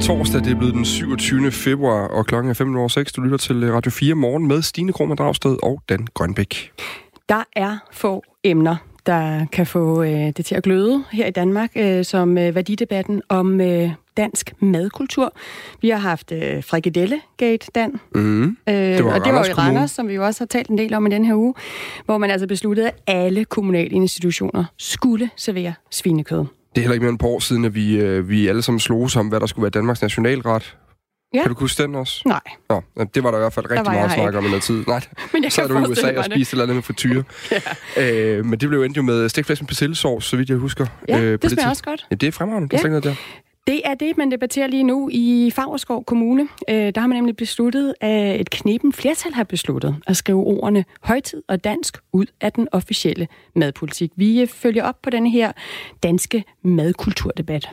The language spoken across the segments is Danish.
blevet torsdag, det er blevet den 27. februar, og klokken er 5.06. Du lytter til øh, Radio 4 morgen med Stine Krohmann Dragsted og Dan Grønbæk. Der er få emner, der kan få øh, det til at gløde her i Danmark, øh, som øh, værdidebatten om øh, dansk madkultur. Vi har haft øh, Frikadellegate, Dan. Mm. Øh, Det var og det var jo i. Randers, som vi jo også har talt en del om i den her uge, hvor man altså besluttede, at alle kommunale institutioner skulle servere svinekød. Det er heller ikke mere end et par år siden, at vi, øh, vi alle sammen slog om, hvad der skulle være Danmarks nationalret. Ja. Kan du huske den også? Nej, Nå, det var der i hvert fald rigtig meget snak om i noget tid. Nej, men jeg så er du i USA og det. spiste et eller andet med frityre. ja. øh, men det blev endte jo med stikflæsk med persillesauce, så vidt jeg husker. Ja, øh, på det smager også godt. Ja, det er fremragende. Det er Ja. slet ikke noget der. Det er det, man debatterer lige nu i Fagerskov Kommune. Øh, der har man nemlig besluttet, at et knepen flertal har besluttet at skrive ordene højtid og dansk ud af den officielle madpolitik. Vi følger op på den her danske madkulturdebat.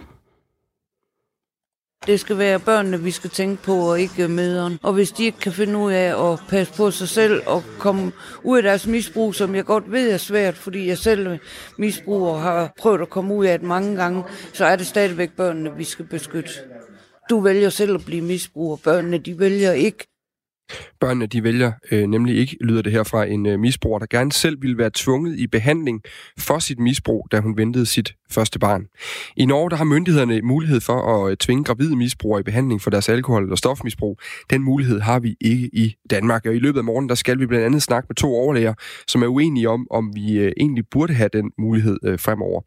Det skal være børnene, vi skal tænke på, og ikke møderen. Og hvis de ikke kan finde ud af at passe på sig selv og komme ud af deres misbrug, som jeg godt ved er svært, fordi jeg selv misbruger og har prøvet at komme ud af det mange gange, så er det stadigvæk børnene, vi skal beskytte. Du vælger selv at blive misbruger, børnene de vælger ikke. Børnene, de vælger øh, nemlig ikke, lyder det her fra en øh, misbruger, der gerne selv ville være tvunget i behandling for sit misbrug, da hun ventede sit første barn. I Norge, der har myndighederne mulighed for at øh, tvinge gravide misbrugere i behandling for deres alkohol- eller stofmisbrug. Den mulighed har vi ikke i Danmark. Og i løbet af morgen, der skal vi blandt andet snakke med to overlæger, som er uenige om, om vi øh, egentlig burde have den mulighed øh, fremover.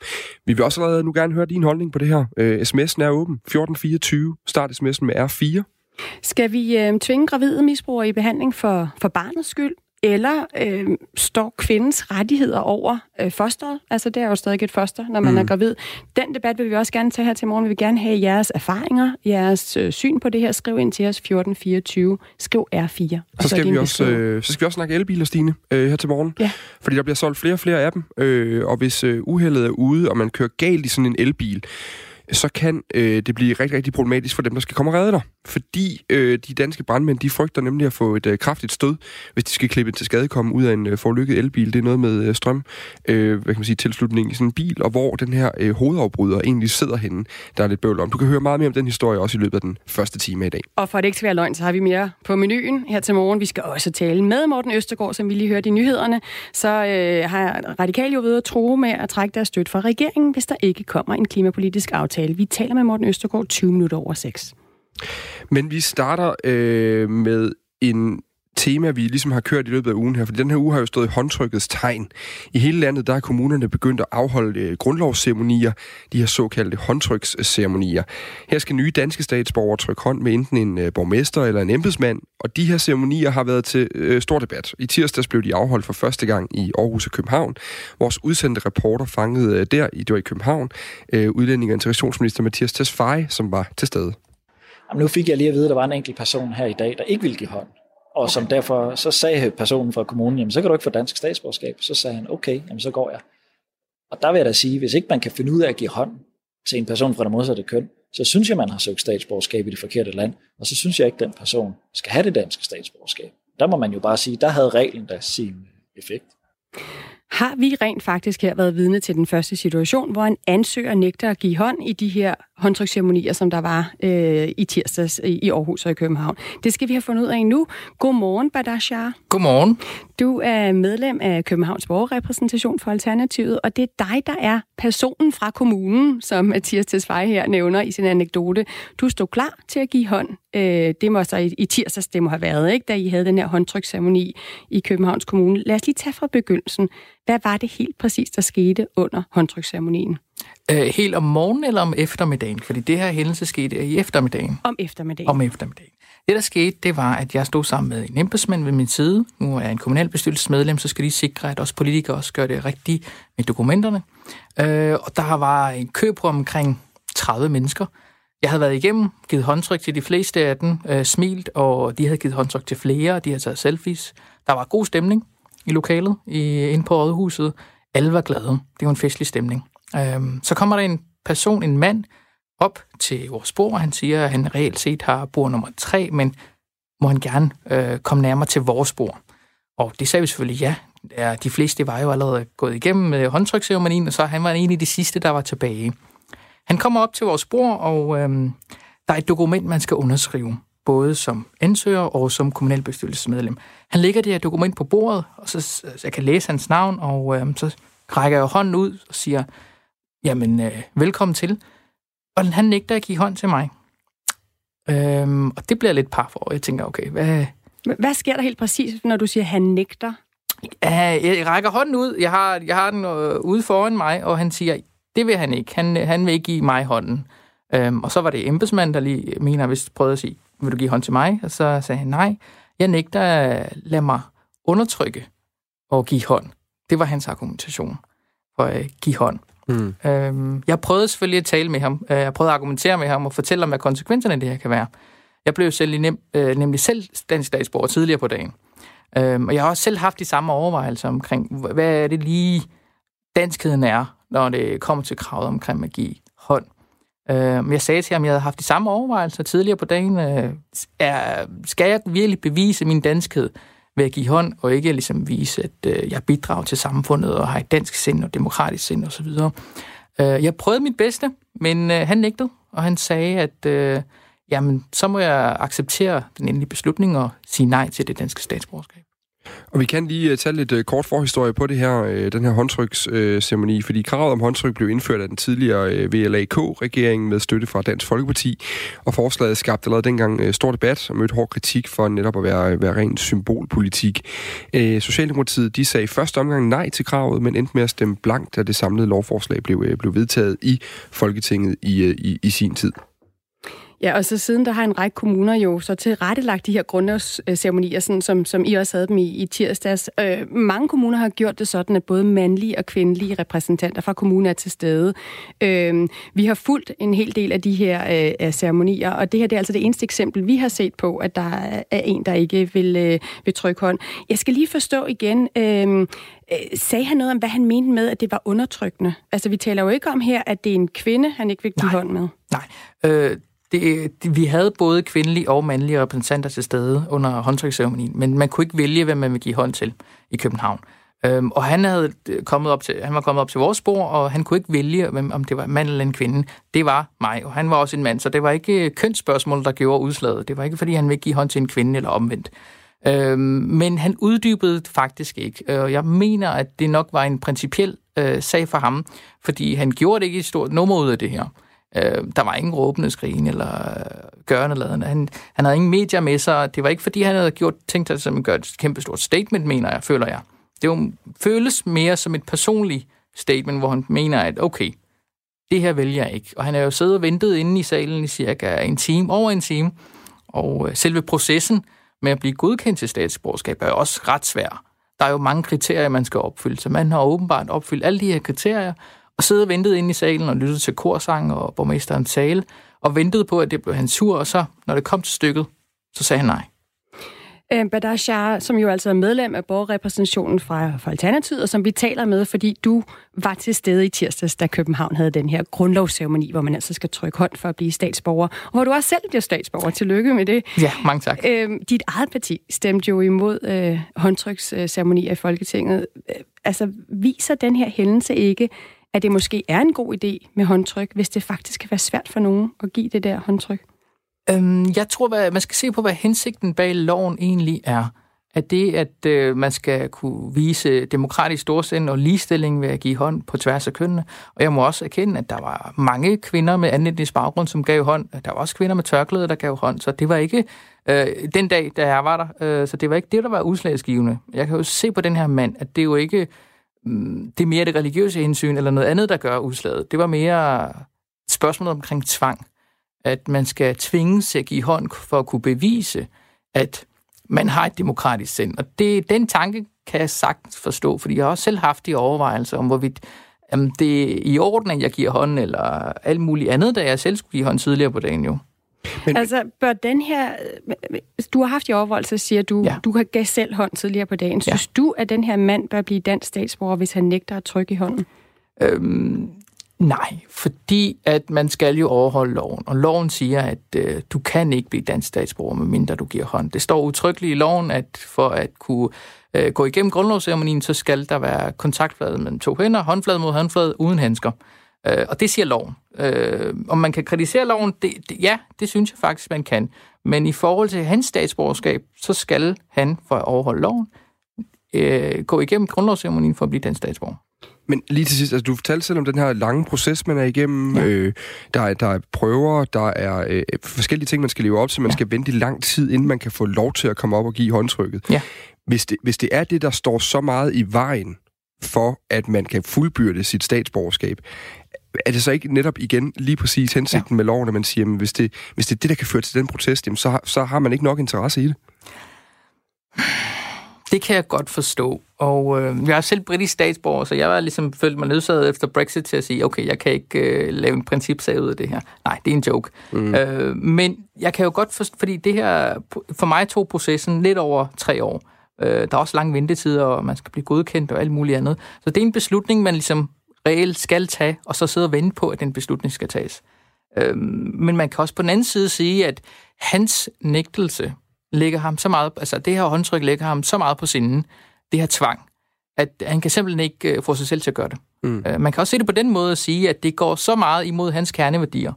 Vi vil også allerede nu gerne høre din holdning på det her. Øh, sms'en er åben. 1424. Start sms'en med R4. Skal vi øh, tvinge gravide misbrugere i behandling for, for barnets skyld? Eller øh, står kvindens rettigheder over øh, fosteret? Altså, det er jo stadig et foster, når man mm. er gravid. Den debat vil vi også gerne tage her til morgen. Vi vil gerne have jeres erfaringer, jeres øh, syn på det her. Skriv ind til os 1424. Skriv R4. og Så skal, din vi også, øh, så skal vi også snakke elbiler, Stine, øh, her til morgen. Ja. Fordi der bliver solgt flere og flere af dem, øh, og hvis øh, uheldet er ude, og man kører galt i sådan en elbil, så kan øh, det blive rigtig, rigtig problematisk for dem, der skal komme og redde dig. Fordi øh, de danske brandmænd, de frygter nemlig at få et øh, kraftigt stød, hvis de skal klippe til skadekomme ud af en øh, forlykket elbil. Det er noget med øh, strøm, øh, hvad kan man sige, tilslutning i sådan en bil, og hvor den her øh, hovedafbryder egentlig sidder henne. Der er lidt bøvl om. Du kan høre meget mere om den historie også i løbet af den første time i dag. Og for at det ikke skal være løgn, så har vi mere på menuen her til morgen. Vi skal også tale med Morten Østergaard, som vi lige hørte i nyhederne. Så øh, har Radikal jo ved at tro med at trække deres støtte fra regeringen, hvis der ikke kommer en klimapolitisk aftale. Vi taler med Morten Østergaard 20 minutter over 6. Men vi starter øh, med en tema, vi ligesom har kørt i løbet af ugen her, for den her uge har jo stået i håndtrykkets tegn. I hele landet, der er kommunerne begyndt at afholde øh, grundlovsceremonier, de her såkaldte håndtryksceremonier. Her skal nye danske statsborgere trykke hånd med enten en øh, borgmester eller en embedsmand, og de her ceremonier har været til øh, stor debat. I tirsdags blev de afholdt for første gang i Aarhus og København. Vores udsendte reporter fangede øh, der, i det var i København, øh, udlænding og integrationsminister Mathias Tesfaye, som var til stede. Jamen, nu fik jeg lige at vide, at der var en enkelt person her i dag, der ikke ville give hånd. Og som derfor, så sagde personen fra kommunen, jamen så kan du ikke få dansk statsborgerskab. Så sagde han, okay, jamen så går jeg. Og der vil jeg da sige, hvis ikke man kan finde ud af at give hånd til en person fra det modsatte køn, så synes jeg, man har søgt statsborgerskab i det forkerte land, og så synes jeg ikke, den person skal have det danske statsborgerskab. Der må man jo bare sige, der havde reglen da sin effekt. Har vi rent faktisk her været vidne til den første situation, hvor en ansøger nægter at give hånd i de her håndtryksceremonier, som der var øh, i tirsdags i Aarhus og i København? Det skal vi have fundet ud af nu. Godmorgen, Badashar. Godmorgen. Du er medlem af Københavns Borgerrepræsentation for Alternativet, og det er dig, der er personen fra kommunen, som Mathias Tesfaye her nævner i sin anekdote. Du stod klar til at give hånd. Øh, det må så i, i tirsdags, det må have været, ikke, da I havde den her håndtryksceremoni i Københavns Kommune. Lad os lige tage fra begyndelsen. Hvad var det helt præcis, der skete under håndtryksceremonien? Øh, helt om morgenen eller om eftermiddagen? Fordi det her hændelse skete i eftermiddagen. Om eftermiddagen. Om eftermiddagen. Det, der skete, det var, at jeg stod sammen med en embedsmand ved min side. Nu er jeg en kommunalbestyrelsesmedlem, så skal de sikre, at også politikere også gør det rigtigt med dokumenterne. Øh, og der var en kø på omkring 30 mennesker. Jeg havde været igennem, givet håndtryk til de fleste af dem, øh, smilt, og de havde givet håndtryk til flere, og de havde taget selfies. Der var god stemning i lokalet, i, inde på rådhuset. Alle var glade. Det var en festlig stemning. Øhm, så kommer der en person, en mand, op til vores bord, og han siger, at han reelt set har bord nummer tre, men må han gerne øh, komme nærmere til vores bord. Og det sagde vi selvfølgelig ja. Ja, De fleste var jo allerede gået igennem med håndtryksceremonien, og så han var en af de sidste, der var tilbage. Han kommer op til vores bord, og øhm, der er et dokument, man skal underskrive, både som ansøger og som kommunalbestyrelsesmedlem. Han lægger det her dokument på bordet, og så, så jeg kan læse hans navn, og øh, så rækker jeg hånden ud og siger, jamen, øh, velkommen til. Og han nægter at give hånd til mig. Øhm, og det bliver lidt par for. Jeg tænker, okay, hvad... Hvad sker der helt præcis, når du siger, han nægter? Jeg rækker hånden ud. Jeg har, jeg har den øh, ude foran mig, og han siger, det vil han ikke. Han, han vil ikke give mig hånden. Øhm, og så var det embedsmanden, der lige mener, hvis prøvede at sige, vil du give hånd til mig? Og så sagde han, nej, jeg nægter at lade mig undertrykke og give hånd. Det var hans argumentation for at give hånd. Mm. Øhm, jeg prøvede selvfølgelig at tale med ham. Øh, jeg prøvede at argumentere med ham og fortælle ham, hvad konsekvenserne af det her kan være. Jeg blev selv nem, øh, nemlig selv dansk statsborger tidligere på dagen. Øhm, og jeg har også selv haft de samme overvejelser omkring, hvad er det lige danskheden er, når det kommer til kravet omkring at give Øh, men jeg sagde til ham, at jeg havde haft de samme overvejelser tidligere på dagen. Øh, er, skal jeg virkelig bevise min danskhed ved at give hånd, og ikke ligesom vise, at øh, jeg bidrager til samfundet og har et dansk sind og demokratisk sind osv.? Øh, jeg prøvede mit bedste, men øh, han nægtede, og han sagde, at øh, jamen, så må jeg acceptere den endelige beslutning og sige nej til det danske statsborgerskab. Og vi kan lige øh, tage lidt øh, kort forhistorie på det her, øh, den her håndtryksceremoni, fordi kravet om håndtryk blev indført af den tidligere VLAK-regering med støtte fra Dansk Folkeparti, og forslaget skabte allerede dengang stor debat og mødte hård kritik for netop at være, være ren symbolpolitik. Socialdemokratiet de sagde i første omgang nej til kravet, men endte med at stemme blankt, da det samlede lovforslag blev, blev vedtaget i Folketinget i, i, i sin tid. Ja, og så siden der har en række kommuner jo så tilrettelagt de her grundlovsceremonier, sådan som, som I også havde dem i, i tirsdags. Øh, mange kommuner har gjort det sådan, at både mandlige og kvindelige repræsentanter fra kommunen er til stede. Øh, vi har fulgt en hel del af de her øh, ceremonier, og det her det er altså det eneste eksempel, vi har set på, at der er en, der ikke vil, øh, vil trykke hånd. Jeg skal lige forstå igen, øh, øh sagde han noget om, hvad han mente med, at det var undertrykkende? Altså, vi taler jo ikke om her, at det er en kvinde, han ikke vil give hånd med. Nej, øh, det, det, vi havde både kvindelige og mandlige repræsentanter til stede under håndtryksceremonien, men man kunne ikke vælge, hvem man ville give hånd til i København. Øhm, og han, havde øh, kommet op til, han var kommet op til vores spor, og han kunne ikke vælge, hvem, om det var en mand eller en kvinde. Det var mig, og han var også en mand, så det var ikke øh, kønsspørgsmål, der gjorde udslaget. Det var ikke, fordi han ville give hånd til en kvinde eller omvendt. Øhm, men han uddybede faktisk ikke, og jeg mener, at det nok var en principiel øh, sag for ham, fordi han gjorde det ikke i stort nummer ud af det her. Øh, der var ingen råbende skrigen eller øh, gørende ladende. Han, han havde ingen medier med sig. Det var ikke, fordi han havde gjort, tænkt sig at gøre et kæmpe stort statement, mener jeg, føler jeg. Det jo, føles mere som et personligt statement, hvor han mener, at okay, det her vælger jeg ikke. Og han er jo siddet og ventet inde i salen i cirka en time, over en time. Og øh, selve processen med at blive godkendt til statsborgerskab er også ret svær. Der er jo mange kriterier, man skal opfylde, så man har åbenbart opfyldt alle de her kriterier, og sidde og ventede inde i salen og lyttede til korsang og borgmesterens tale, og ventede på, at det blev hans tur, og så, når det kom til stykket, så sagde han nej. Øh, Badar Shah, som jo altså er medlem af borgerrepræsentationen fra, fra Alternativet, og som vi taler med, fordi du var til stede i tirsdags, da København havde den her grundlovsceremoni, hvor man altså skal trykke hånd for at blive statsborger, og hvor du også selv bliver statsborger. Tillykke med det. Ja, mange tak. Øh, dit eget parti stemte jo imod øh, håndtryksceremonier i Folketinget. Øh, altså, viser den her hændelse ikke, at det måske er en god idé med håndtryk, hvis det faktisk kan være svært for nogen at give det der håndtryk? Øhm, jeg tror, hvad, man skal se på, hvad hensigten bag loven egentlig er. At det, at øh, man skal kunne vise demokratisk storsind og ligestilling ved at give hånd på tværs af kønnene. Og jeg må også erkende, at der var mange kvinder med anden etnisk baggrund, som gav hånd. Der var også kvinder med tørklæde, der gav hånd. Så det var ikke øh, den dag, da jeg var der. Øh, så det var ikke det, der var udslagsgivende. Jeg kan jo se på den her mand, at det er jo ikke Mm, det er mere det religiøse hensyn eller noget andet, der gør udslaget. Det var mere et spørgsmål omkring tvang. At man skal tvinges til at give hånd for at kunne bevise, at man har et demokratisk sind. Og det, den tanke kan jeg sagtens forstå, fordi jeg har også selv haft de overvejelser om, hvorvidt jamen, det er i orden, at jeg giver hånd, eller alt muligt andet, da jeg selv skulle give hånd tidligere på dagen jo. Men, altså, bør den her... Du har haft i overvoldelse, siger du, ja. du har gav selv hånd tidligere på dagen. Synes ja. du, at den her mand bør blive dansk statsborger, hvis han nægter at trykke i hånden? Øhm, nej, fordi at man skal jo overholde loven, og loven siger, at øh, du kan ikke blive dansk statsborger, medmindre du giver hånd. Det står udtrykkeligt i loven, at for at kunne øh, gå igennem grundlovsceremonien, så skal der være kontaktflade mellem to hænder, håndflade mod håndflade, uden handsker. Øh, og det siger loven. Øh, om man kan kritisere loven, det, det, ja, det synes jeg faktisk, man kan. Men i forhold til hans statsborgerskab, så skal han, for at overholde loven, øh, gå igennem grundlovsceremonien for at blive dansk statsborger. Men lige til sidst, altså du fortalte selv om den her lange proces, man er igennem. Ja. Øh, der, er, der er prøver, der er øh, forskellige ting, man skal leve op til. Man ja. skal vente lang tid, inden man kan få lov til at komme op og give håndtrykket. Ja. Hvis, det, hvis det er det, der står så meget i vejen for, at man kan fuldbyrde sit statsborgerskab, er det så ikke netop igen lige præcis hensigten ja. med loven, at man siger, at hvis det, hvis det er det, der kan føre til den protest, jamen, så, så har man ikke nok interesse i det? Det kan jeg godt forstå. Og øh, jeg er selv britisk statsborger, så jeg var ligesom følt mig nødsaget efter Brexit til at sige, okay, jeg kan ikke øh, lave en principsag ud af det her. Nej, det er en joke. Mm. Øh, men jeg kan jo godt forstå, fordi det her, for mig tog processen lidt over tre år. Øh, der er også lange ventetider, og man skal blive godkendt og alt muligt andet. Så det er en beslutning, man ligesom reelt skal tage, og så sidde og vente på, at den beslutning skal tages. Øh, men man kan også på den anden side sige, at hans nægtelse ligger ham så meget, altså det her håndtryk ligger ham så meget på sinden, det her tvang, at han kan simpelthen ikke øh, få sig selv til at gøre det. Mm. Øh, man kan også se det på den måde at sige, at det går så meget imod hans kerneværdier,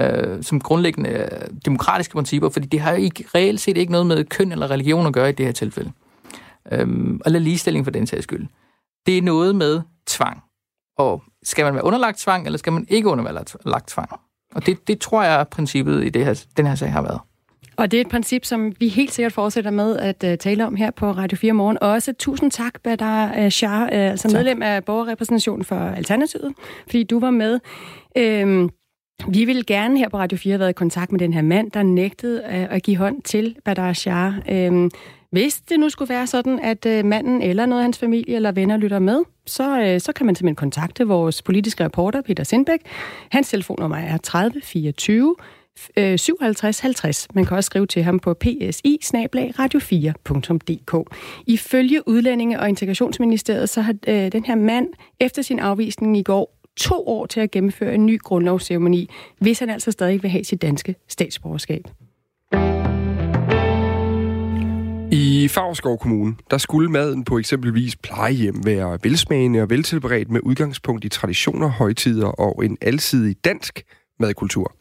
øh, som grundlæggende øh, demokratiske principper, fordi det har jo ikke, reelt set ikke noget med køn eller religion at gøre i det her tilfælde. Øh, eller ligestilling for den sags skyld. Det er noget med tvang. Og skal man være underlagt tvang, eller skal man ikke underlagt tvang? Og det, det tror jeg princippet i det her, den her sag har været. Og det er et princip, som vi helt sikkert fortsætter med at uh, tale om her på Radio 4 morgen. Også tusind tak, Badar uh, Shah, uh, altså tak. medlem af borgerrepræsentationen for Alternativet, fordi du var med. Uh, vi vil gerne her på Radio 4 have været i kontakt med den her mand, der nægtede uh, at give hånd til Badar Shah. Uh, hvis det nu skulle være sådan, at øh, manden eller noget af hans familie eller venner lytter med, så, øh, så kan man simpelthen kontakte vores politiske reporter, Peter Sindbæk. Hans telefonnummer er 30 24 57 50. Man kan også skrive til ham på psi radio4.dk. Ifølge Udlændinge- og Integrationsministeriet, så har øh, den her mand efter sin afvisning i går to år til at gennemføre en ny grundlovsceremoni, hvis han altså stadig vil have sit danske statsborgerskab. I Favrskov Kommune, der skulle maden på eksempelvis plejehjem være velsmagende og veltilberedt med udgangspunkt i traditioner, højtider og en alsidig dansk madkultur.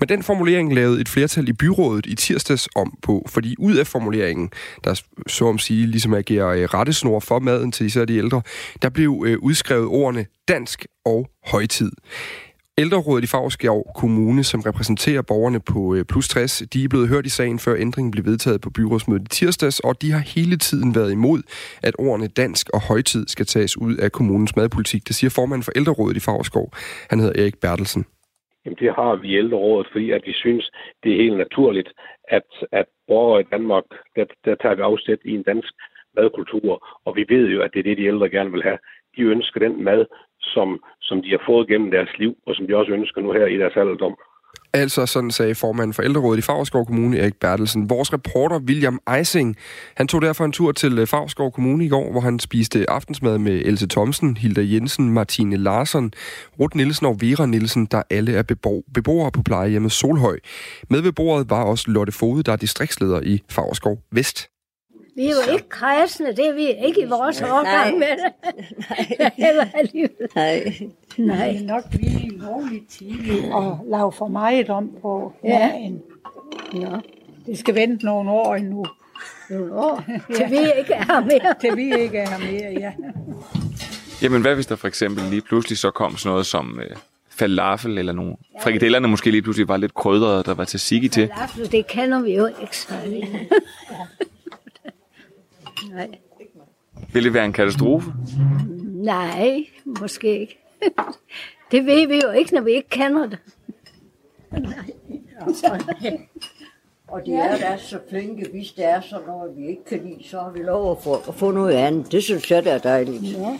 Men den formulering lavede et flertal i byrådet i tirsdags om på, fordi ud af formuleringen, der så om sige ligesom agerer øh, rettesnor for maden til især de ældre, der blev øh, udskrevet ordene dansk og højtid. Ældrerådet i Favrskov Kommune, som repræsenterer borgerne på øh, plus 60, de er blevet hørt i sagen, før ændringen blev vedtaget på byrådsmødet i tirsdags, og de har hele tiden været imod, at ordene dansk og højtid skal tages ud af kommunens madpolitik. Det siger formanden for Ældrerådet i Favrskov. Han hedder Erik Bertelsen. Jamen, det har vi i ældrerådet, fordi at vi synes, det er helt naturligt, at, at borgere i Danmark, der, der tager vi afsæt i en dansk madkultur, og vi ved jo, at det er det, de ældre gerne vil have. De ønsker den mad, som, som de har fået gennem deres liv, og som de også ønsker nu her i deres alderdom. Altså, sådan sagde formanden for ældrerådet i Favrskov Kommune, Erik Bertelsen. Vores reporter William Eising, han tog derfor en tur til øh, Favreskov Favrskov Kommune i går, hvor han spiste aftensmad med Else Thomsen, Hilda Jensen, Martine Larsen, Ruth Nielsen og Vera Nielsen, der alle er bebo- beboere på plejehjemmet Solhøj. Med ved bordet var også Lotte Fode, der er distriktsleder i Favrskov Vest. Vi er jo ikke kredsende, det er vi ikke i vores årgang med det. Nej. Eller alligevel. Nej. Nej. Det er nok lige lovligt tidligt at lave for meget om på Ja. maden. Nå, Det skal vente nogle år endnu, nogle år, til vi ikke er her mere. til vi ikke er her mere. Ja. Jamen hvad hvis der for eksempel lige pludselig så kom sådan noget som øh, falafel eller nogle frikadellerne måske lige pludselig var lidt krydret, der var til sigi til. Falafel, det kender vi jo ikke særlig. Nej. Vil det være en katastrofe? Nej, måske ikke. Det ved vi jo ikke, når vi ikke kender det. Og de er da så flinke, hvis det er sådan noget, vi ikke kan lide, så har vi lov at få, at få noget andet. Det synes jeg, det er dejligt. Ja.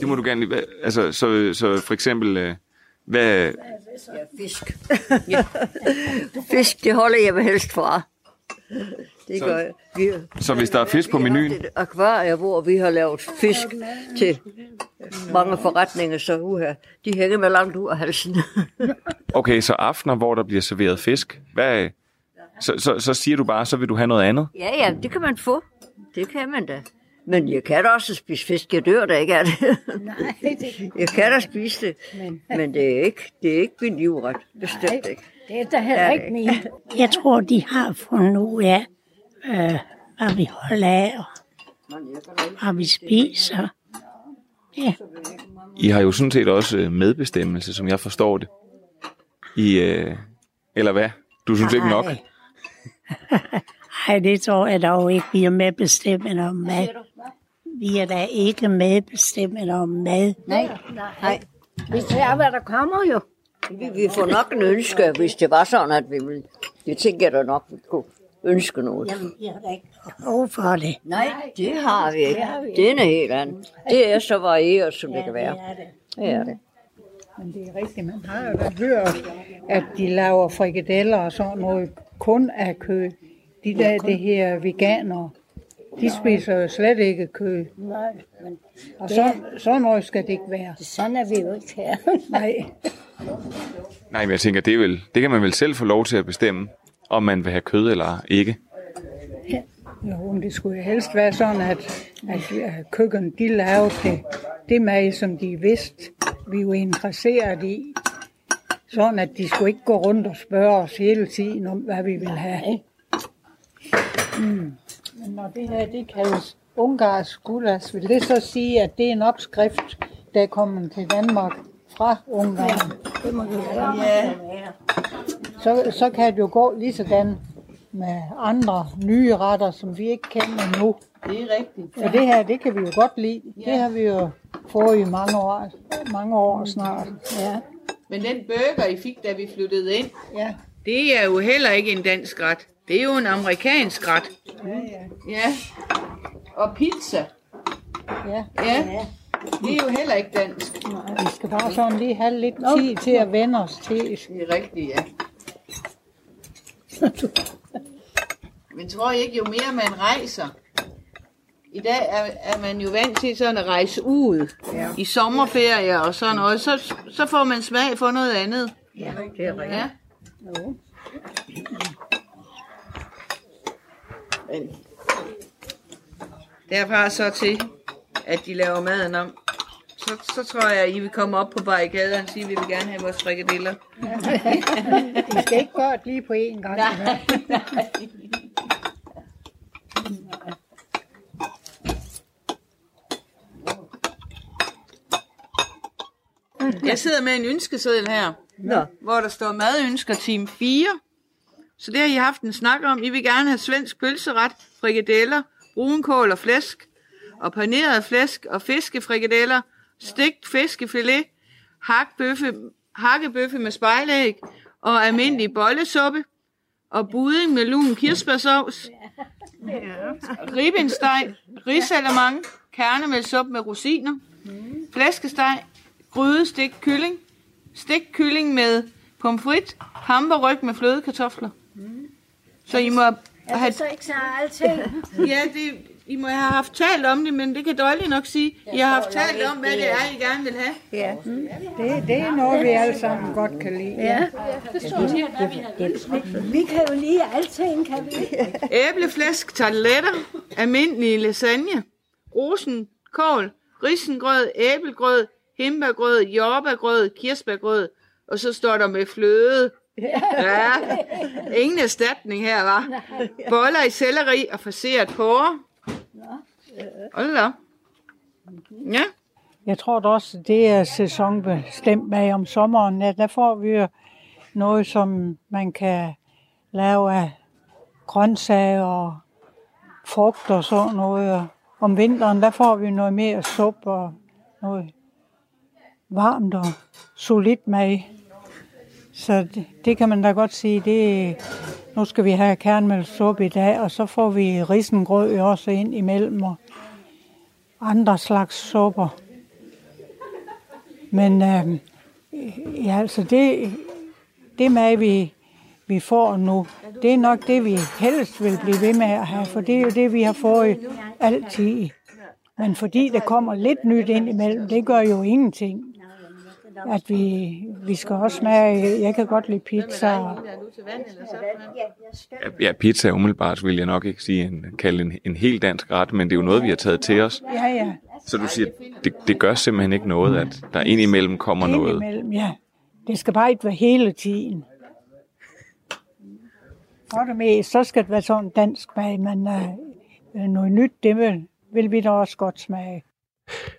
Det må du gerne lide. Altså, så, så for eksempel, øh, hvad, Ja, fisk. ja. Fisk, det holder jeg mig helst fra. Det Så- gør jeg. Vi, så hvis der er fisk på vi har menuen, et akvarie, hvor vi har lavet fisk til mange forretninger, så uha, de hænger med langt ud af halsen. okay, så aftener, hvor der bliver serveret fisk, hvad, så, så, så siger du bare, så vil du have noget andet? ja, ja, det kan man få. Det kan man da. Men jeg kan da også spise fisk. Jeg dør da ikke af det. Nej, det, Jeg kan da spise det. men Men det er ikke, det er ikke min livret. Bestemt ikke. det er da heller ikke min. Jeg tror, de har fundet ud af, øh, hvad vi holder af, og hvad vi spiser. Ja, I har jo sådan set også øh, medbestemmelse, som jeg forstår det. I, øh, eller hvad? Du synes ikke nok? Nej. Ej, det tror jeg dog ikke, vi er medbestemmende om mad. Vi er da ikke medbestemmende om mad. Nej, nej. Vi ser, hvad der kommer jo. Vi, vi får nok en ønske, hvis det var sådan, at vi ville. Det tænker jeg da nok, vi kunne ønske noget. Jamen, vi har da ikke behov for det. Nej, det har vi ikke. Det er noget helt andet. Det er så varieret, som det kan være. er det. Det er det. Men det er rigtigt, man har jo da hørt, at de laver frikadeller og sådan noget kun af kød. De der, det her veganere, de spiser jo slet ikke kød. Nej, men Og så, sådan noget skal det ikke være. sådan er vi jo ikke her. Nej, Nej, men jeg tænker, det, er vel, det kan man vel selv få lov til at bestemme, om man vil have kød eller ikke. jo, men det skulle helst være sådan, at, at køkken de laver det, det mad, som de vidste, vi er jo interesseret i. Sådan, at de skulle ikke gå rundt og spørge os hele tiden om, hvad vi vil have. Mm. Men når det her, det kaldes ungarsk gulas, vil det så sige, at det er en opskrift, der er kommet til Danmark fra Ungarn? Det må vi. Ja. Så, så kan det jo gå lige sådan med andre nye retter, som vi ikke kender nu. Det er rigtigt. For det her, det kan vi jo godt lide. Det har vi jo fået i mange år, mange år snart. Ja. Men den burger, I fik, da vi flyttede ind, Ja. det er jo heller ikke en dansk ret. Det er jo en amerikansk ret. Ja, ja. Ja. Og pizza, ja. ja. Det er jo heller ikke dansk. Vi skal bare sådan lige have lidt tid til at vende os til. Det er rigtigt, ja. Men tror I ikke, jo mere man rejser, i dag er, er man jo vant til sådan at rejse ud ja. i sommerferie og sådan noget, så, så får man smag for noget andet. Ja, det er rigtigt. Ja. Jo. Men derfra så til, at de laver maden om, så, så tror jeg, at I vil komme op på barrikaderne og sige, at vi vil gerne have vores frikadeller. Vi skal ikke det lige på én gang. Nej, nej. Jeg sidder med en ønskeseddel her, Nå, hvor der står madønsker team 4. Så det har I haft en snak om. I vil gerne have svensk pølseret, frikadeller, brunkål og flæsk, og paneret flæsk og fiskefrikadeller, stegt fiskefilet, hakbøffe, hakkebøffe med spejlæg og almindelig bollesuppe, og budding med lun kirsebærsovs, ribbensteg, risalamang, kernemælsuppe med rosiner, flæskesteg, gryde stegt kylling, stegt kylling med pomfrit, hamburryg med flødekartofler. Så I må Er have, det så ikke så alting? ja, det, I må have haft talt om det, men det kan dårligt nok sige. I har haft talt om, hvad det er, I gerne vil have. Ja. Det, det er noget, vi alle sammen godt kan lide. Ja. Vi kan jo lide alting, kan vi? Æbleflæsk, tarteletter, almindelig lasagne, rosen, kål, risengrød, æblegrød, himbeergrød, jordbærgrød, kirsebærgrød, og så står der med fløde. Ja, ingen erstatning her, var. Boller i selleri og forseret porre. Hold da. Ja, Jeg tror da også, det er sæsonbestemt med om sommeren. Ja, der får vi jo noget, som man kan lave af grøntsager og frugt og sådan noget. Og om vinteren, der får vi noget mere suppe og noget varmt og solidt mad. Så det, det kan man da godt sige, det nu skal vi have kernmælsuppe i dag, og så får vi risengrød også ind imellem og andre slags supper. Men øh, ja, altså det, det mad, vi, vi får nu, det er nok det, vi helst vil blive ved med at have, for det er jo det, vi har fået altid. Men fordi der kommer lidt nyt ind imellem, det gør jo ingenting at vi, vi skal også smage, jeg kan godt lide pizza. Ja, ja, pizza umiddelbart vil jeg nok ikke sige en, kalde en, en helt dansk ret, men det er jo noget, vi har taget til os. Ja, ja. Så du siger, det, det gør simpelthen ikke noget, at der indimellem kommer noget. Indimellem, ja. Det skal bare ikke være hele tiden. For det mest, så skal det være sådan dansk mad, men øh, noget nyt, det vil, vil vi da også godt smage.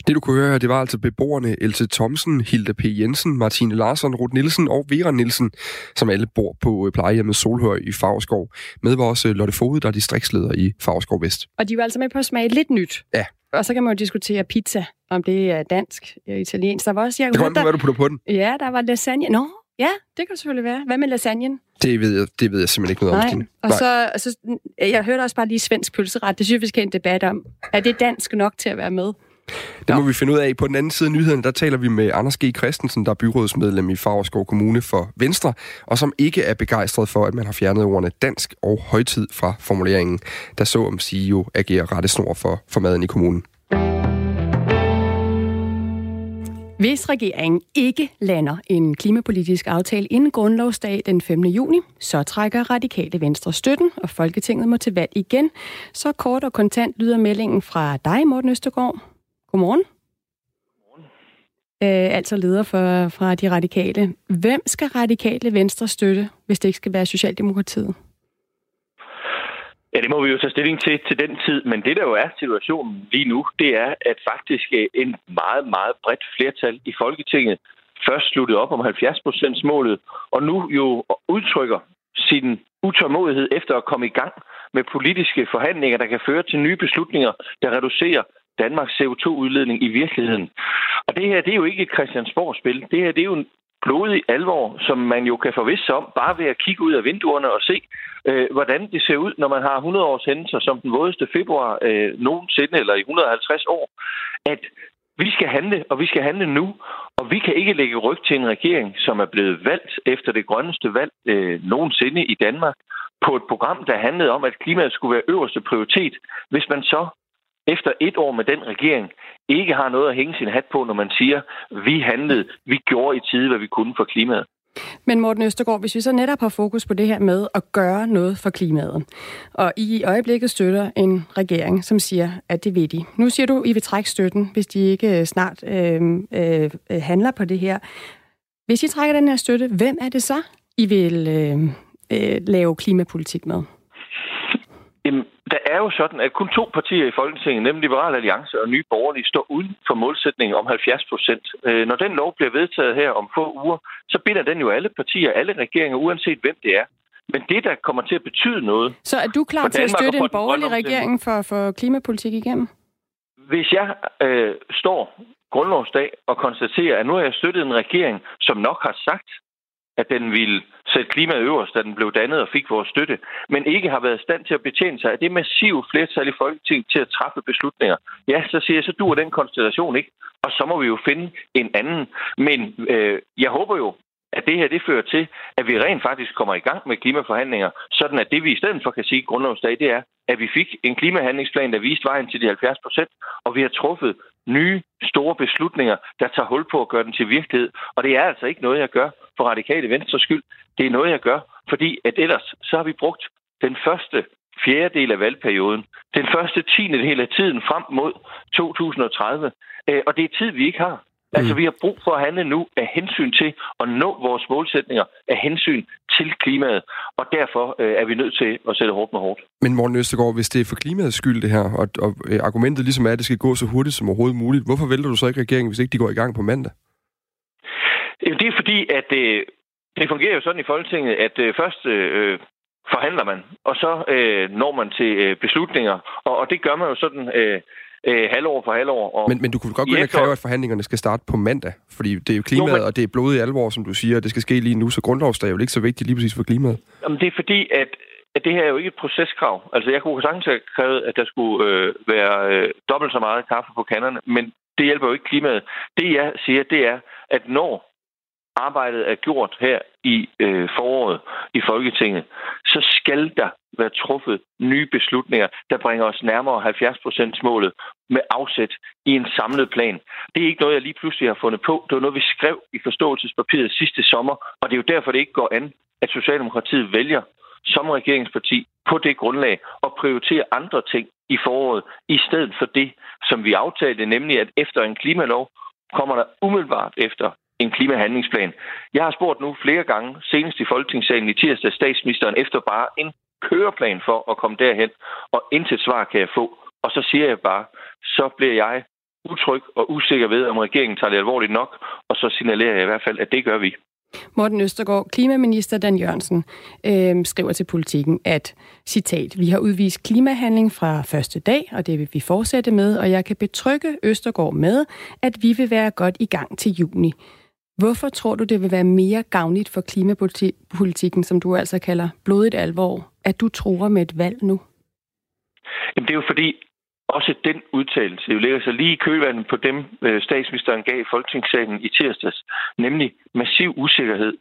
Det du kunne høre her, det var altså beboerne Else Thomsen, Hilda P. Jensen, Martine Larsson, Ruth Nielsen og Vera Nielsen, som alle bor på øh, plejehjemmet Solhøj i Fagerskov. Med var også Lotte Fode, der er distriktsleder i Fagerskov Vest. Og de var altså med på at smage lidt nyt. Ja. Og så kan man jo diskutere pizza, om det er dansk eller italiensk. Der var også, jeg Det kommer hvad du putter på den. Ja, der var lasagne. Nå, ja, det kan selvfølgelig være. Hvad med lasagnen? Det ved jeg, det ved jeg simpelthen ikke noget om, Nej. Stine. Og så, og så, jeg hørte også bare lige svensk pølseret. Det synes jeg, vi skal have en debat om. Er det dansk nok til at være med? Det må vi finde ud af. På den anden side af nyhederne, der taler vi med Anders G. Christensen, der er byrådsmedlem i Fagerskov Kommune for Venstre, og som ikke er begejstret for, at man har fjernet ordene dansk og højtid fra formuleringen, der så om sige jo agerer rettesnor for, for maden i kommunen. Hvis regeringen ikke lander en klimapolitisk aftale inden grundlovsdag den 5. juni, så trækker radikale venstre støtten, og Folketinget må til valg igen. Så kort og kontant lyder meldingen fra dig, Morten Østergaard. Godmorgen. Øh, altså leder for, fra de radikale. Hvem skal radikale venstre støtte, hvis det ikke skal være Socialdemokratiet? Ja, det må vi jo tage stilling til til den tid, men det der jo er situationen lige nu, det er, at faktisk øh, en meget, meget bredt flertal i Folketinget først sluttede op om 70% målet, og nu jo udtrykker sin utålmodighed efter at komme i gang med politiske forhandlinger, der kan føre til nye beslutninger, der reducerer Danmarks CO2-udledning i virkeligheden. Og det her, det er jo ikke et Christiansborg-spil. Det her, det er jo en blodig alvor, som man jo kan forvisse sig om, bare ved at kigge ud af vinduerne og se, øh, hvordan det ser ud, når man har 100 års hændelser som den vådeste februar øh, nogensinde, eller i 150 år, at vi skal handle, og vi skal handle nu, og vi kan ikke lægge ryg til en regering, som er blevet valgt efter det grønneste valg øh, nogensinde i Danmark, på et program, der handlede om, at klimaet skulle være øverste prioritet, hvis man så efter et år med den regering ikke har noget at hænge sin hat på, når man siger, vi handlede, vi gjorde i tide, hvad vi kunne for klimaet. Men Morten Østergaard, hvis vi så netop har fokus på det her med at gøre noget for klimaet, og I i øjeblikket støtter en regering, som siger, at det vil de. Nu siger du, I vil trække støtten, hvis de ikke øh, snart øh, øh, handler på det her. Hvis I trækker den her støtte, hvem er det så, I vil øh, øh, lave klimapolitik med? Jamen, der er jo sådan, at kun to partier i Folketinget, nemlig Liberal Alliance og Nye Borgerlige, står uden for målsætningen om 70 procent. Øh, når den lov bliver vedtaget her om få uger, så binder den jo alle partier, alle regeringer, uanset hvem det er. Men det, der kommer til at betyde noget... Så er du klar for til at støtte for en borgerlig regering for få klimapolitik igennem? Hvis jeg øh, står grundlovsdag og konstaterer, at nu har jeg støttet en regering, som nok har sagt, at den ville sætte klimaet øverst, da den blev dannet og fik vores støtte, men ikke har været i stand til at betjene sig af det massive flertal i Folketinget til at træffe beslutninger, ja, så siger jeg, så dur den konstellation ikke, og så må vi jo finde en anden. Men øh, jeg håber jo, at det her det fører til, at vi rent faktisk kommer i gang med klimaforhandlinger, sådan at det vi i stedet for kan sige grundlovsdag, det er, at vi fik en klimahandlingsplan, der viste vejen til de 70 procent, og vi har truffet nye, store beslutninger, der tager hul på at gøre den til virkelighed. Og det er altså ikke noget, jeg gør for radikale venstre skyld. Det er noget, jeg gør, fordi at ellers så har vi brugt den første fjerdedel af valgperioden, den første tiende del af tiden frem mod 2030. Øh, og det er tid, vi ikke har. Altså, vi har brug for at handle nu af hensyn til at nå vores målsætninger af hensyn til klimaet. Og derfor øh, er vi nødt til at sætte hårdt med hårdt. Men Morten Østergaard, hvis det er for klimaets skyld det her, og, og øh, argumentet ligesom er, at det skal gå så hurtigt som overhovedet muligt, hvorfor vælter du så ikke regeringen, hvis ikke de går i gang på mandag? Det er fordi, at øh, det fungerer jo sådan i Folketinget, at øh, først øh, forhandler man, og så øh, når man til øh, beslutninger. Og, og det gør man jo sådan øh, øh, halvår for halvår. Og Men, men du kunne godt gå ind og kræve, at forhandlingerne skal starte på mandag, fordi det er jo klimaet, Jo, men- og det er blodet i alvor, som du siger, og det skal ske lige nu, så grundlovsdag er jo ikke så vigtigt lige præcis for klimaet. Jamen, det er fordi, at, at det her er jo ikke et proceskrav. Altså, jeg kunne sagtens have krævet, at der skulle øh, være øh, dobbelt så meget kaffe på kanderne, men det hjælper jo ikke klimaet. Det, jeg siger, det er, at når arbejdet er gjort her i øh, foråret i Folketinget, så skal der være truffet nye beslutninger, der bringer os nærmere 70 målet med afsæt i en samlet plan. Det er ikke noget, jeg lige pludselig har fundet på. Det var noget, vi skrev i forståelsespapiret sidste sommer, og det er jo derfor, det ikke går an, at Socialdemokratiet vælger som regeringsparti på det grundlag at prioritere andre ting i foråret, i stedet for det, som vi aftalte, nemlig at efter en klimalov kommer der umiddelbart efter en klimahandlingsplan. Jeg har spurgt nu flere gange, senest i Folketingssalen i tirsdag, statsministeren efter bare en køreplan for at komme derhen, og intet svar kan jeg få. Og så siger jeg bare, så bliver jeg utryg og usikker ved, om regeringen tager det alvorligt nok, og så signalerer jeg i hvert fald, at det gør vi. Morten Østergaard, klimaminister Dan Jørgensen, øh, skriver til politikken, at, citat, vi har udvist klimahandling fra første dag, og det vil vi fortsætte med, og jeg kan betrygge Østergaard med, at vi vil være godt i gang til juni. Hvorfor tror du, det vil være mere gavnligt for klimapolitikken, som du altså kalder blodigt alvor, at du tror med et valg nu? Jamen, det er jo fordi, også den udtalelse jo ligger sig lige i kølvandet på dem, øh, statsministeren gav i Folketingssalen i tirsdags, nemlig massiv usikkerhed.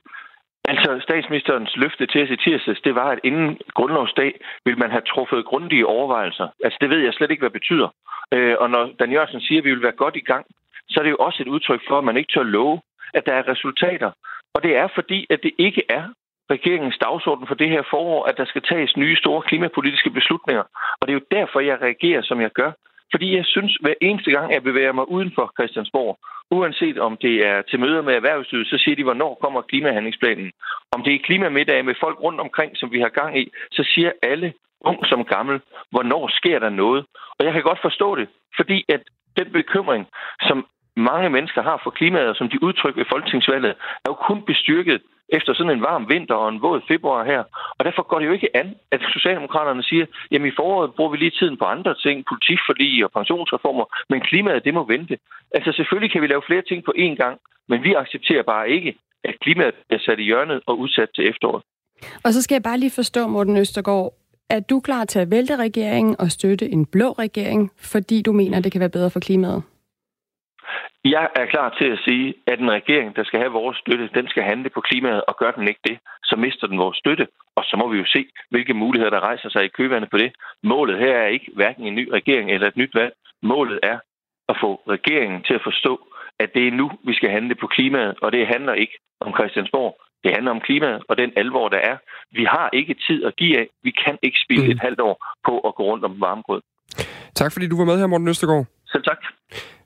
Altså statsministerens løfte til os i tirsdags, det var, at inden grundlovsdag vil man have truffet grundige overvejelser. Altså det ved jeg slet ikke, hvad det betyder. Øh, og når Dan Jørgensen siger, at vi vil være godt i gang, så er det jo også et udtryk for, at man ikke tør love, at der er resultater. Og det er fordi, at det ikke er regeringens dagsorden for det her forår, at der skal tages nye store klimapolitiske beslutninger. Og det er jo derfor, jeg reagerer, som jeg gør. Fordi jeg synes, hver eneste gang, jeg bevæger mig uden for Christiansborg, uanset om det er til møder med erhvervslivet, så siger de, hvornår kommer klimahandlingsplanen. Om det er klimamiddag med folk rundt omkring, som vi har gang i, så siger alle, ung som gammel, hvornår sker der noget. Og jeg kan godt forstå det, fordi at den bekymring, som mange mennesker har for klimaet, som de udtrykker ved folketingsvalget, er jo kun bestyrket efter sådan en varm vinter og en våd februar her. Og derfor går det jo ikke an, at Socialdemokraterne siger, jamen i foråret bruger vi lige tiden på andre ting, politikforlig og pensionsreformer, men klimaet, det må vente. Altså selvfølgelig kan vi lave flere ting på én gang, men vi accepterer bare ikke, at klimaet er sat i hjørnet og udsat til efteråret. Og så skal jeg bare lige forstå, Morten Østergaard, er du klar til at vælte regeringen og støtte en blå regering, fordi du mener, det kan være bedre for klimaet? Jeg er klar til at sige, at en regering, der skal have vores støtte, den skal handle på klimaet, og gør den ikke det, så mister den vores støtte. Og så må vi jo se, hvilke muligheder, der rejser sig i køvandet på det. Målet her er ikke hverken en ny regering eller et nyt valg. Målet er at få regeringen til at forstå, at det er nu, vi skal handle på klimaet, og det handler ikke om Christiansborg. Det handler om klimaet og den alvor, der er. Vi har ikke tid at give af. Vi kan ikke spille mm. et halvt år på at gå rundt om varmegrød. Tak fordi du var med her, Morten Østergaard. Selv tak.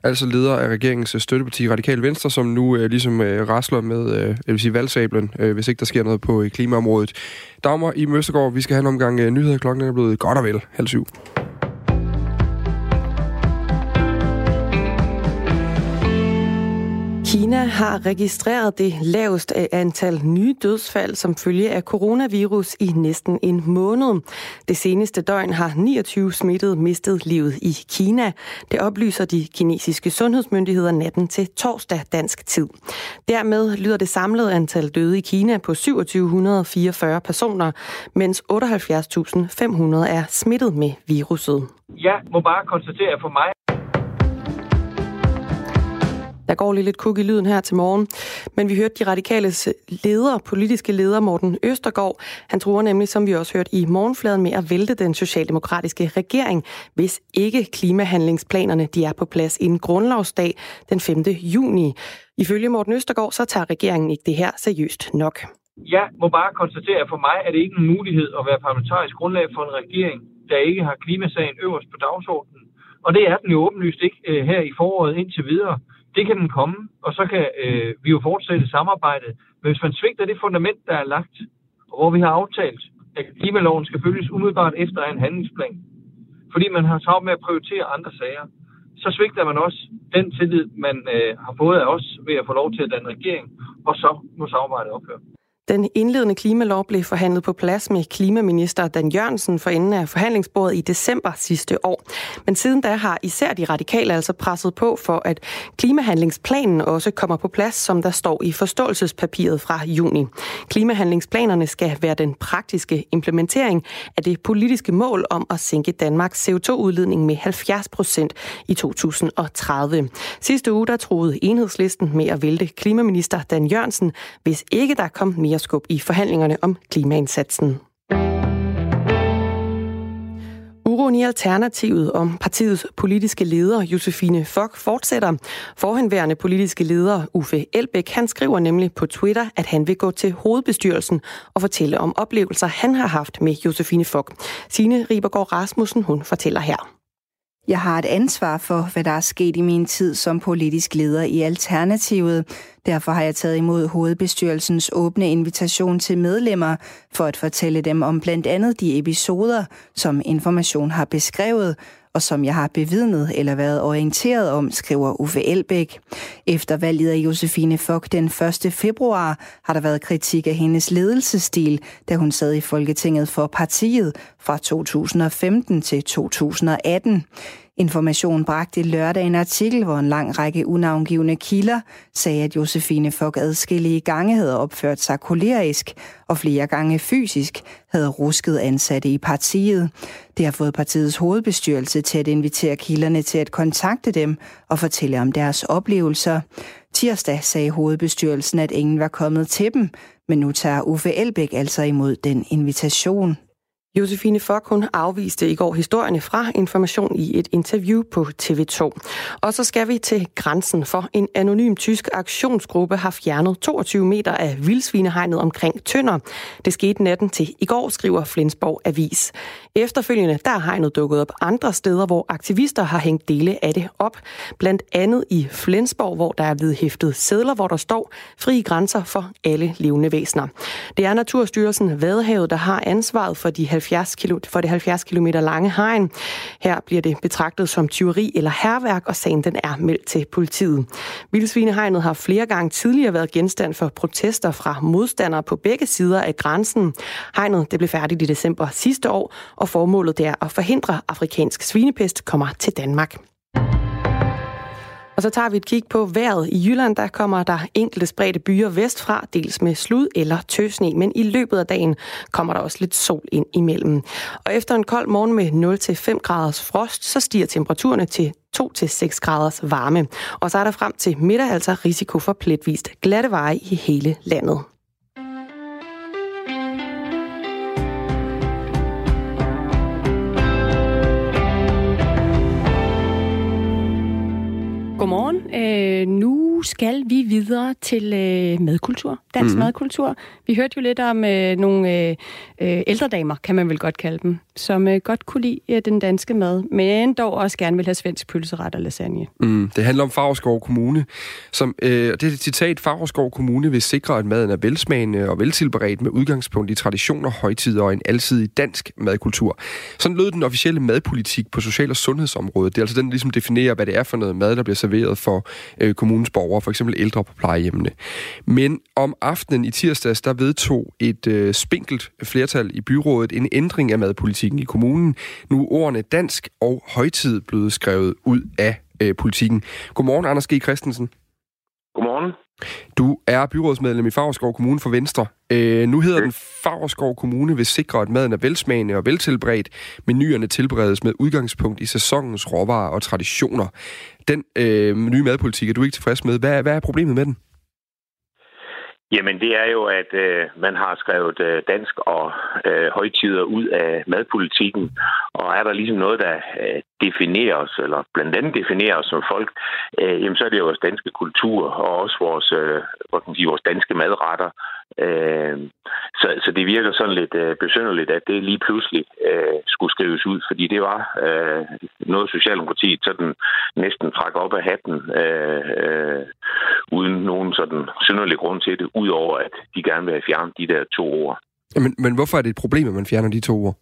Altså leder af regeringens øh, støtteparti Radikal Venstre, som nu øh, ligesom øh, rasler med øh, jeg vil sige, valgsablen, øh, hvis ikke der sker noget på øh, klimaområdet. Dagmar i Møstergaard, vi skal have en omgang øh, nyheder. Klokken er blevet godt og vel halv syv. Kina har registreret det laveste antal nye dødsfald som følge af coronavirus i næsten en måned. Det seneste døgn har 29 smittede mistet livet i Kina. Det oplyser de kinesiske sundhedsmyndigheder natten til torsdag dansk tid. Dermed lyder det samlede antal døde i Kina på 2744 personer, mens 78.500 er smittet med viruset. Jeg må bare konstatere, for mig der går lige lidt kuk i lyden her til morgen. Men vi hørte de radikale øh, leder, politiske leder Morten Østergaard. Han tror nemlig, som vi også hørte i morgenfladen, med at vælte den socialdemokratiske regering, hvis ikke klimahandlingsplanerne de er på plads inden grundlovsdag den 5. juni. Ifølge Morten Østergaard, så tager regeringen ikke det her seriøst nok. Jeg må bare konstatere, at for mig er det ikke en mulighed at være parlamentarisk grundlag for en regering, der ikke har klimasagen øverst på dagsordenen. Og det er den jo åbenlyst ikke øh, her i foråret indtil videre. Det kan den komme, og så kan øh, vi jo fortsætte samarbejdet. Men hvis man svigter det fundament, der er lagt, og hvor vi har aftalt, at klimaloven skal følges umiddelbart efter en handlingsplan, fordi man har travlt med at prioritere andre sager, så svigter man også den tillid, man øh, har fået af os ved at få lov til at danne regering, og så må samarbejdet ophøre. Den indledende klimalov blev forhandlet på plads med klimaminister Dan Jørgensen for enden af forhandlingsbordet i december sidste år. Men siden da har især de radikale altså presset på for, at klimahandlingsplanen også kommer på plads, som der står i forståelsespapiret fra juni. Klimahandlingsplanerne skal være den praktiske implementering af det politiske mål om at sænke Danmarks CO2-udledning med 70 procent i 2030. Sidste uge der troede enhedslisten med at vælte klimaminister Dan Jørgensen, hvis ikke der kom mere mere skub i forhandlingerne om klimaindsatsen. Uroen i Alternativet om partiets politiske leder, Josefine Fock, fortsætter. Forhenværende politiske leder, Uffe Elbæk, han skriver nemlig på Twitter, at han vil gå til hovedbestyrelsen og fortælle om oplevelser, han har haft med Josefine Fock. Signe Ribergaard Rasmussen, hun fortæller her. Jeg har et ansvar for, hvad der er sket i min tid som politisk leder i Alternativet. Derfor har jeg taget imod hovedbestyrelsens åbne invitation til medlemmer for at fortælle dem om blandt andet de episoder, som information har beskrevet, og som jeg har bevidnet eller været orienteret om, skriver Uffe Elbæk. Efter valget af Josefine Fock den 1. februar har der været kritik af hendes ledelsesstil, da hun sad i Folketinget for partiet fra 2015 til 2018. Information bragte lørdag en artikel, hvor en lang række unavngivende kilder sagde, at Josefine Fock adskillige gange havde opført sig kolerisk og flere gange fysisk havde rusket ansatte i partiet. Det har fået partiets hovedbestyrelse til at invitere kilderne til at kontakte dem og fortælle om deres oplevelser. Tirsdag sagde hovedbestyrelsen, at ingen var kommet til dem, men nu tager Uffe Elbæk altså imod den invitation. Josefine Fock hun afviste i går historierne fra Information i et interview på TV2. Og så skal vi til grænsen, for en anonym tysk aktionsgruppe har fjernet 22 meter af vildsvinehegnet omkring Tønder. Det skete natten til i går, skriver Flensborg Avis. Efterfølgende der er hegnet dukket op andre steder, hvor aktivister har hængt dele af det op. Blandt andet i Flensborg, hvor der er blevet hæftet sædler, hvor der står frie grænser for alle levende væsener. Det er Naturstyrelsen Vadehavet, der har ansvaret for, de 70 kilo, for det 70 km lange hegn. Her bliver det betragtet som tyveri eller herværk, og sagen den er meldt til politiet. Vildsvinehegnet har flere gange tidligere været genstand for protester fra modstandere på begge sider af grænsen. Hegnet det blev færdigt i december sidste år, og formålet det er at forhindre afrikansk svinepest kommer til Danmark. Og så tager vi et kig på vejret. I Jylland der kommer der enkelte spredte byer vestfra, dels med slud eller tøsne, men i løbet af dagen kommer der også lidt sol ind imellem. Og efter en kold morgen med 0-5 graders frost, så stiger temperaturerne til 2-6 graders varme. Og så er der frem til middag altså risiko for pletvist glatte veje i hele landet. Øh, nu skal vi videre til øh, madkultur, dansk mm. madkultur. Vi hørte jo lidt om øh, nogle øh, øh, ældre damer, kan man vel godt kalde dem, som øh, godt kunne lide øh, den danske mad, men dog også gerne vil have svensk pølseret og lasagne. Mm, det handler om Fagerskov Kommune. Som, øh, det er et citat, Fagerskov Kommune vil sikre, at maden er velsmagende og veltilberedt med udgangspunkt i traditioner, højtider og en alsidig dansk madkultur. Sådan lød den officielle madpolitik på social- og sundhedsområdet. Det er altså den, der ligesom definerer, hvad det er for noget mad, der bliver serveret for øh, kommunens borgere, for eksempel ældre på plejehjemmene. Men om aftenen i tirsdags, der vedtog et øh, spinkelt flertal i byrådet en ændring af madpolitikken i kommunen. Nu er ordene dansk og højtid blevet skrevet ud af øh, politikken. Godmorgen, Anders G. Christensen. Godmorgen. Du er byrådsmedlem i Fagerskov Kommune for Venstre. Øh, nu hedder den Fagerskov Kommune vil sikre, at maden er velsmagende og veltilberedt. Menuerne tilberedes med udgangspunkt i sæsonens råvarer og traditioner. Den øh, nye madpolitik er du ikke tilfreds med. Hvad, hvad er problemet med den? Jamen, det er jo, at øh, man har skrevet øh, dansk og øh, højtider ud af madpolitikken, og er der ligesom noget, der øh, definerer os, eller blandt andet definerer os som folk, øh, jamen så er det jo vores danske kultur, og også vores, øh, hvad kan man sige, vores danske madretter. Øh, så, så det virker sådan lidt øh, besynderligt, at det lige pludselig øh, skulle skrives ud, fordi det var øh, noget, Socialdemokratiet sådan næsten trak op af hatten, øh, øh, uden nogen sådan synderlig grund til det, udover at de gerne vil have fjernet de der to ord. Men, men hvorfor er det et problem, at man fjerner de to ord?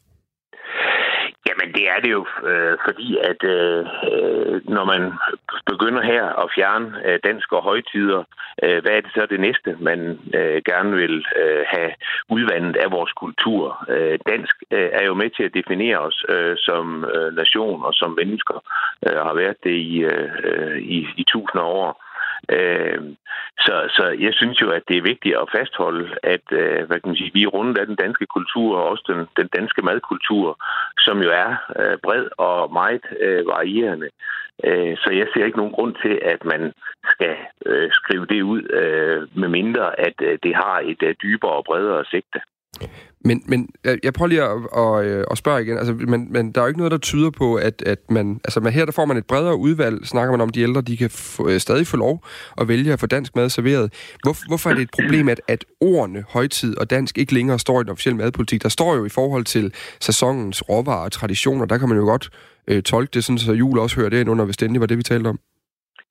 Det er det jo, øh, fordi at øh, øh, når man begynder her at fjerne øh, dansk og højtider, øh, hvad er det så det næste, man øh, gerne vil øh, have udvandet af vores kultur? Øh, dansk øh, er jo med til at definere os øh, som øh, nation og som mennesker, øh, har været det i, øh, øh i, i tusinder år. Øh, så, så jeg synes jo, at det er vigtigt at fastholde, at øh, hvad kan man sige, vi er rundet af den danske kultur, og også den, den danske madkultur, som jo er øh, bred og meget øh, varierende. Øh, så jeg ser ikke nogen grund til, at man skal øh, skrive det ud, øh, med mindre at øh, det har et øh, dybere og bredere sigte. Men, men øh, jeg prøver lige at, at, øh, at spørge igen. Altså, men, men der er jo ikke noget, der tyder på, at, at man... Altså, her der får man et bredere udvalg. Snakker man om, de ældre de kan få, øh, stadig få lov at vælge at få dansk mad serveret. Hvor, hvorfor er det et problem, at, at ordene højtid og dansk ikke længere står i den officielle madpolitik? Der står jo i forhold til sæsonens råvarer og traditioner. Der kan man jo godt øh, tolke det, sådan, så jul også hører det ind under, hvis det endelig var det, vi talte om.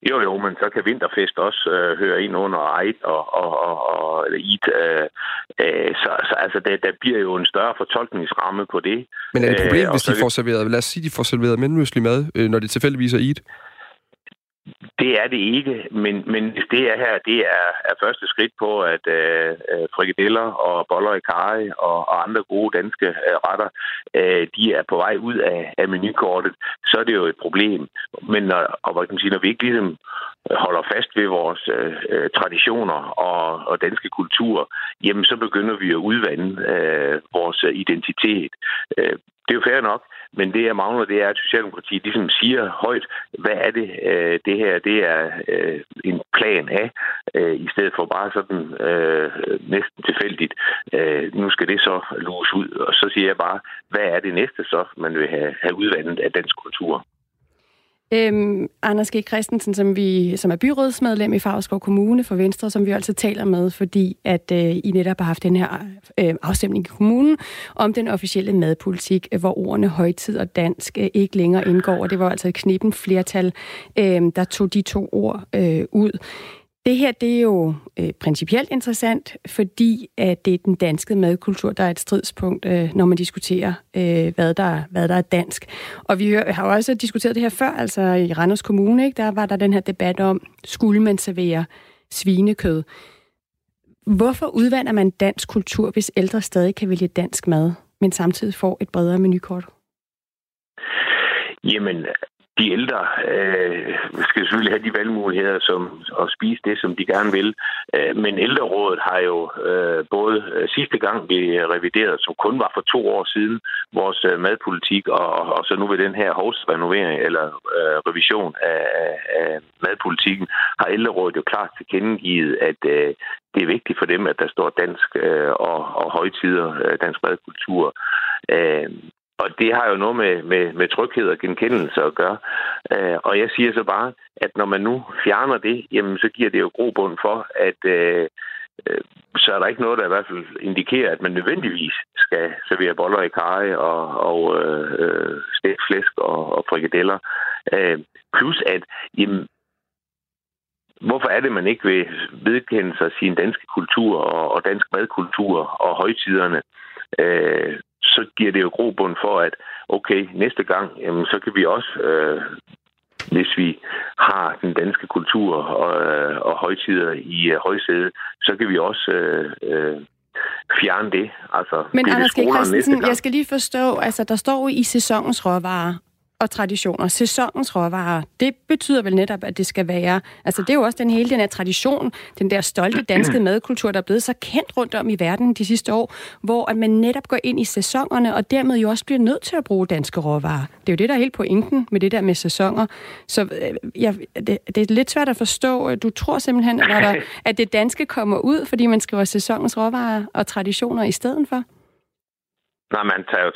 Jo, jo, men så kan Vinterfest også øh, høre ind under Eid og, og, og, og eller Eid. Øh, øh, så, så altså, der, der bliver jo en større fortolkningsramme på det. Men er det et problem, øh, hvis de får serveret, lad os sige, de får serveret mellemøstlig mad, øh, når det tilfældigvis er Eid? Det er det ikke, men, men hvis det er her, det er, er første skridt på, at øh, øh, frikadeller og boller i karry og, og andre gode danske øh, retter, øh, de er på vej ud af, af menukortet, så er det jo et problem. Men når, og, hvad kan man sige, når vi ikke ligesom holder fast ved vores øh, øh traditioner og, og danske kultur, jamen så begynder vi at udvande øh, vores identitet. Øh, det er jo fair nok, men det, jeg mangler, det er, at Socialdemokratiet ligesom siger højt, hvad er det, øh, det her, det er øh, en plan af, øh, i stedet for bare sådan øh, næsten tilfældigt, øh, nu skal det så lues ud. Og så siger jeg bare, hvad er det næste så, man vil have, have udvandet af dansk kultur? Øhm, Anders G. Christensen, som, vi, som er byrådsmedlem i Favreskov Kommune for Venstre, som vi altså taler med, fordi at øh, I netop har haft den her øh, afstemning i kommunen om den officielle madpolitik, øh, hvor ordene højtid og dansk øh, ikke længere indgår, og det var altså et knippen flertal, øh, der tog de to ord øh, ud. Det her det er jo øh, principielt interessant, fordi at det er den danske madkultur, der er et stridspunkt, øh, når man diskuterer, øh, hvad, der, hvad der er dansk. Og vi har jo også diskuteret det her før, altså i Randers Kommune, ikke? der var der den her debat om, skulle man servere svinekød? Hvorfor udvander man dansk kultur, hvis ældre stadig kan vælge dansk mad, men samtidig får et bredere menukort? Jamen, de ældre øh, skal selvfølgelig have de valgmuligheder som at spise det, som de gerne vil. Øh, men ældrerådet har jo øh, både øh, sidste gang vi reviderede, som kun var for to år siden, vores øh, madpolitik, og, og så nu ved den her hovsrenovering eller øh, revision af, af madpolitikken, har ældrerådet jo klart tilkendegivet, at øh, det er vigtigt for dem, at der står dansk øh, og, og højtider, øh, dansk madkultur. Øh, og det har jo noget med, med, med tryghed og genkendelse at gøre. Øh, og jeg siger så bare, at når man nu fjerner det, jamen så giver det jo grobund for, at øh, øh så er der ikke noget, der i hvert fald indikerer, at man nødvendigvis skal servere boller i karry og, og øh, stegt flæsk og, og frikadeller. Øh, plus at, jamen, hvorfor er det, man ikke vil vedkende sig sin danske kultur og, og dansk madkultur og højtiderne? Øh, så giver det jo grobund for, at okay, næste gang, jamen, så kan vi også, øh, hvis vi har den danske kultur og, øh, og højtider i øh, højsæde, så kan vi også øh, øh, fjerne det. Altså, Men det Anders G. Christensen, jeg skal lige forstå, altså der står jo i sæsonens råvarer, og traditioner. Sæsonens råvarer, det betyder vel netop, at det skal være... Altså, det er jo også den hele den her tradition, den der stolte danske madkultur, der er blevet så kendt rundt om i verden de sidste år, hvor at man netop går ind i sæsonerne, og dermed jo også bliver nødt til at bruge danske råvarer. Det er jo det, der er helt pointen med det der med sæsoner. Så øh, ja, det, det er lidt svært at forstå. Du tror simpelthen, at, der, at det danske kommer ud, fordi man skriver sæsonens råvarer og traditioner i stedet for? Nej, man tager jo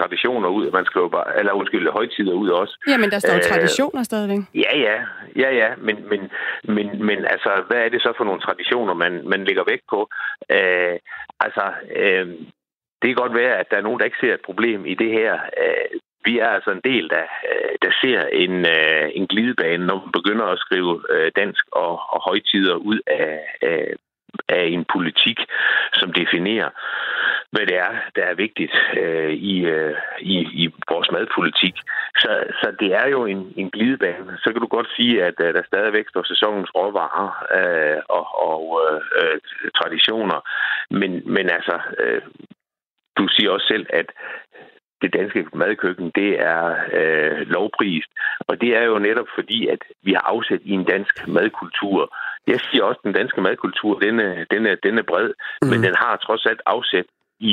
traditioner ud, man skriver bare, eller undskyld, højtider ud også. Jamen, der står jo øh, traditioner stadigvæk. Ja, ja, ja, ja, men, men, men, men altså, hvad er det så for nogle traditioner, man, man lægger vægt på? Øh, altså, øh, det kan godt være, at der er nogen, der ikke ser et problem i det her. Øh, vi er altså en del, der, øh, der ser en, øh, en glidebane, når man begynder at skrive dansk og, og højtider ud af, af, af en politik, som definerer, hvad det er, der er vigtigt øh, i, øh, i, i vores madpolitik. Så, så det er jo en, en glidebane. Så kan du godt sige, at øh, der stadigvæk står sæsonens råvarer øh, og, og øh, traditioner. Men, men altså, øh, du siger også selv, at det danske madkøkken, det er øh, lovprist. Og det er jo netop fordi, at vi har afsat i en dansk madkultur. Jeg siger også, at den danske madkultur, den er, den er, den er bred, mm. men den har trods alt afsat i,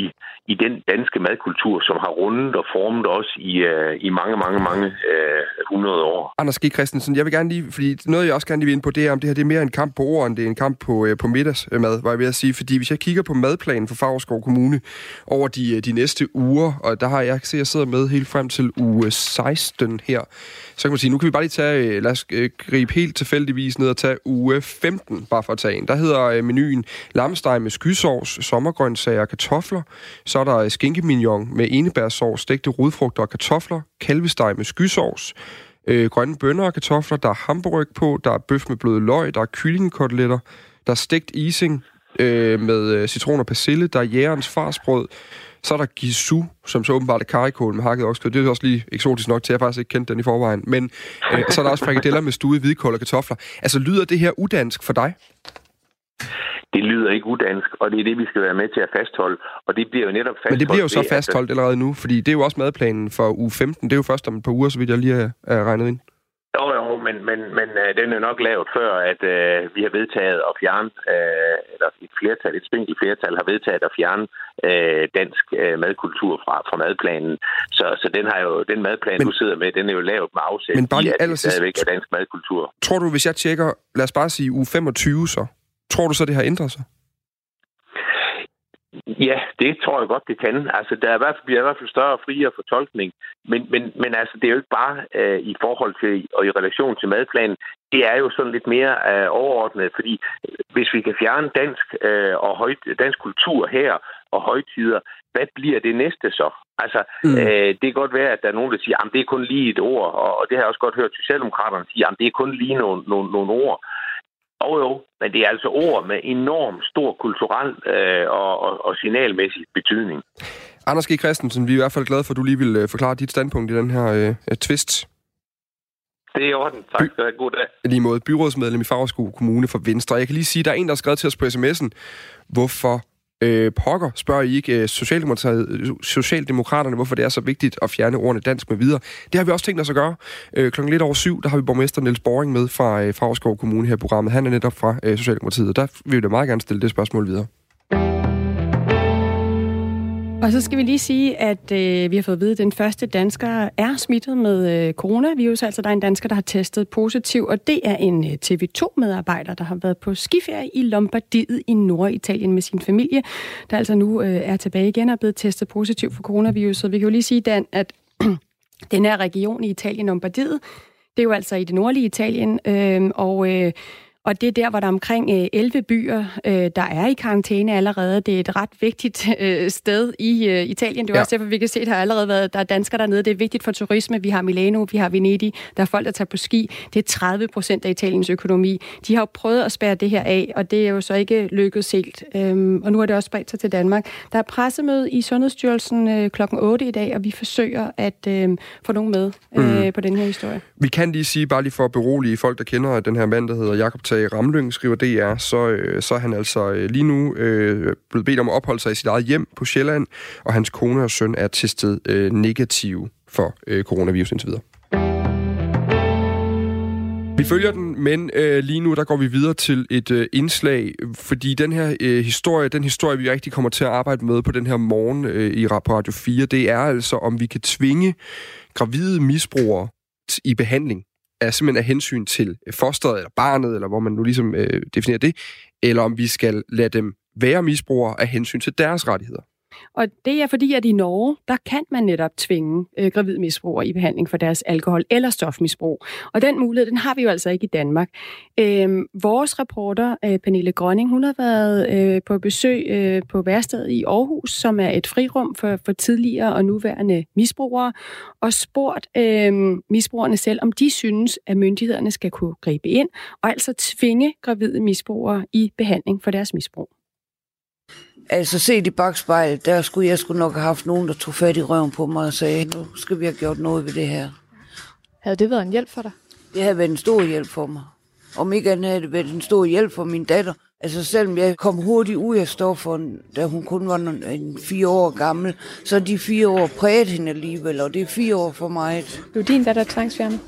i den danske madkultur, som har rundet og formet os i, uh, i mange, mange, mange uh, hundrede år. Anders G. Christensen, jeg vil gerne lige, fordi noget jeg også gerne lige vil ind på, det er, om det her det er mere en kamp på ord, end det er en kamp på, uh, på middagsmad, var jeg ved at sige. Fordi hvis jeg kigger på madplanen for Favreskov Kommune over de, de næste uger, og der har jeg, se, jeg sidder med helt frem til uge 16 her, så kan man sige, nu kan vi bare lige tage, lad os gribe helt tilfældigvis ned og tage uge 15, bare for at tage en. Der hedder menuen lammesteg med skysovs, sommergrøntsager, kartofler, så er der skinkemignon med enebærsovs, stegte rodfrugter og kartofler, kalvesteg med skysovs, øh, grønne bønner og kartofler, der er hamburg på, der er bøf med bløde løg, der er kyllingekoteletter, der er stegt ising øh, med øh, citron og persille, der er jægerens farsbrød, så er der gisu, som så åbenbart er karikål med hakket oksekød. Det er også lige eksotisk nok til, at jeg faktisk ikke kendte den i forvejen. Men øh, så er der også frikadeller med stuet hvidkål og kartofler. Altså, lyder det her udansk for dig? Det lyder ikke udansk, og det er det, vi skal være med til at fastholde. Og det bliver jo netop fastholdt. Men det bliver jo så fastholdt allerede nu, fordi det er jo også madplanen for uge 15. Det er jo først om et par uger, så vidt jeg lige er, regnet ind. Jo, jo, men, men, men uh, den er nok lavet før, at uh, vi har vedtaget at fjerne, uh, eller et flertal, et spinkelt flertal har vedtaget at fjerne uh, dansk uh, madkultur fra, fra madplanen. Så, så den har jo, den madplan, men, du sidder med, den er jo lavet med afsæt men bare lige i, at det stadigvæk er dansk madkultur. Tror du, hvis jeg tjekker, lad os bare sige uge 25 så, Tror du så, det har ændret sig? Ja, det tror jeg godt, det kan. Altså, der er i hvert fald, bliver i hvert fald større og friere fortolkning. Men, men, men altså, det er jo ikke bare uh, i forhold til og i relation til madplanen. Det er jo sådan lidt mere uh, overordnet, fordi hvis vi kan fjerne dansk uh, og højt, dansk kultur her og højtider, hvad bliver det næste så? Altså, mm. uh, det kan godt være, at der er nogen, der siger, at det er kun lige et ord, og, og det har jeg også godt hørt Socialdemokraterne sige, at det er kun lige nogle, nogle, nogle ord. Jo, jo, men det er altså ord med enorm stor kulturel øh, og, og, og signalmæssig betydning. Anders G. Christensen, vi er i hvert fald glade for, at du lige vil øh, forklare dit standpunkt i den her øh, twist. Det er i orden. Tak skal du have. God dag. Lige måde byrådsmedlem i Favreskov Kommune for Venstre. Jeg kan lige sige, at der er en, der har skrevet til os på sms'en, hvorfor øh, pokker, spørger I ikke øh, Socialdemokraterne, hvorfor det er så vigtigt at fjerne ordene dansk med videre. Det har vi også tænkt os at gøre. Øh, klokken lidt over syv, der har vi borgmester Niels Boring med fra øh, Favreskov Kommune her i programmet. Han er netop fra øh, Socialdemokratiet, og der vil vi da meget gerne stille det spørgsmål videre. Og så skal vi lige sige, at øh, vi har fået at vide, at den første dansker er smittet med øh, coronavirus. Altså der er en dansker, der har testet positiv, og det er en øh, TV2-medarbejder, der har været på skiferie i Lombardiet i Norditalien med sin familie, der altså nu øh, er tilbage igen og er blevet testet positiv for coronaviruset. Vi kan jo lige sige, Dan, at den her region i Italien, Lombardiet, det er jo altså i det nordlige Italien, øh, og... Øh, og det er der, hvor der er omkring 11 øh, byer, øh, der er i karantæne allerede. Det er et ret vigtigt øh, sted i Italien. Det er ja. også derfor, vi kan se, at der har allerede været der er danskere dernede. Det er vigtigt for turisme. Vi har Milano, vi har Venedig. Der er folk, der tager på ski. Det er 30 procent af Italiens økonomi. De har jo prøvet at spære det her af, og det er jo så ikke lykkedes helt. Øhm, og nu er det også spredt sig til Danmark. Der er pressemøde i Sundhedsstyrelsen klokken 8 i dag, og vi forsøger at øhm, få nogen med mm. på den her historie. Vi kan lige sige, bare lige for at berolige folk, der kender den her mand, der hedder Jakob Tage Ramlyng, skriver DR, så, øh, så er han altså øh, lige nu øh, blevet bedt om at opholde sig i sit eget hjem på Sjælland, og hans kone og søn er testet øh, negative for øh, coronavirus indtil videre. Vi følger den, men øh, lige nu der går vi videre til et øh, indslag, fordi den her øh, historie, den historie vi rigtig kommer til at arbejde med på den her morgen øh, i på Radio 4, det er altså om vi kan tvinge gravide misbrugere i behandling er simpelthen af hensyn til øh, fosteret eller barnet, eller hvor man nu ligesom øh, definerer det, eller om vi skal lade dem være misbrugere af hensyn til deres rettigheder. Og det er fordi, at i Norge, der kan man netop tvinge øh, gravidmisbrugere i behandling for deres alkohol- eller stofmisbrug. Og den mulighed, den har vi jo altså ikke i Danmark. Øh, vores reporter, øh, Pernille Grønning, hun har været øh, på besøg øh, på værstedet i Aarhus, som er et frirum for, for tidligere og nuværende misbrugere, og spurgt øh, misbrugerne selv, om de synes, at myndighederne skal kunne gribe ind og altså tvinge gravide misbrugere i behandling for deres misbrug. Altså set i bagspejlet, der skulle jeg skulle nok have haft nogen, der tog fat i røven på mig og sagde, nu skal vi have gjort noget ved det her. Havde det været en hjælp for dig? Det havde været en stor hjælp for mig. Om ikke andet havde det været en stor hjælp for min datter. Altså selvom jeg kom hurtigt ud af stofferne, da hun kun var en, en fire år gammel, så de fire år præget hende alligevel, og det er fire år for mig. Du din datter tvangsfjernet?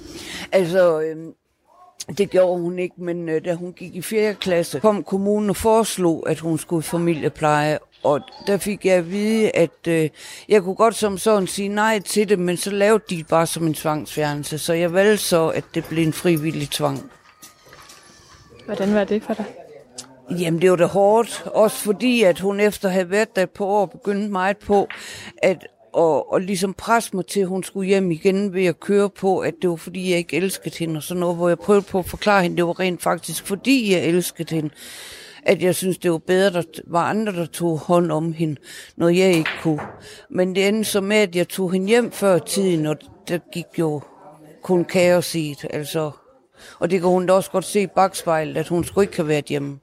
Altså, øh, det gjorde hun ikke, men øh, da hun gik i 4. klasse, kom kommunen og foreslog, at hun skulle i familiepleje. Og der fik jeg at vide, at øh, jeg kunne godt som sådan sige nej til det, men så lavede de bare som en tvangsfjernelse. Så jeg valgte så, at det blev en frivillig tvang. Hvordan var det for dig? Jamen, det var da hårdt. Også fordi, at hun efter at have været der par år, begyndte meget på, at og, og ligesom presse mig til, at hun skulle hjem igen ved at køre på, at det var fordi, jeg ikke elskede hende og sådan noget, hvor jeg prøvede på at forklare hende, det var rent faktisk fordi, jeg elskede hende. At jeg synes, det var bedre, der var andre, der tog hånd om hende, når jeg ikke kunne. Men det endte så med, at jeg tog hende hjem før tiden, og der gik jo kun kaos i det, altså. Og det kan hun da også godt se i bagspejlet, at hun skulle ikke have været hjemme.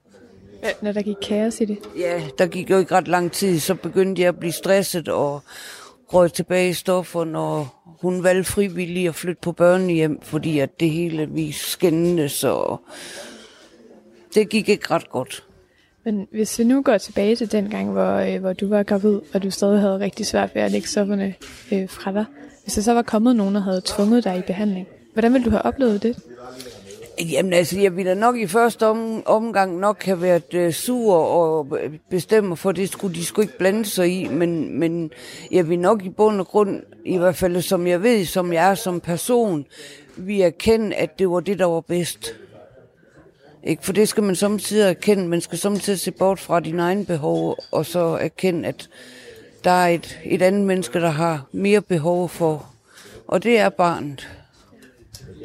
Når der gik kaos i det? Ja, der gik jo ikke ret lang tid, så begyndte jeg at blive stresset og røg tilbage i stofferne, og hun valgte frivillig at flytte på børnehjem, fordi at det hele vi skændende, så det gik ikke ret godt. Men hvis vi nu går tilbage til den gang, hvor, øh, hvor du var gravid, og du stadig havde rigtig svært ved at lægge stofferne øh, fra dig. Hvis der så var kommet nogen, der havde tvunget dig i behandling, hvordan ville du have oplevet det? Jamen altså, jeg ville nok i første om, omgang nok have været øh, sur og øh, bestemme for det skulle de skulle ikke blande sig i, men, men jeg vil nok i bund og grund, i hvert fald som jeg ved, som jeg er som person, vi erkende, at det var det, der var bedst. Ikke? For det skal man samtidig erkende. Man skal samtidig se bort fra dine egne behov, og så erkende, at der er et, et andet menneske, der har mere behov for, og det er barnet.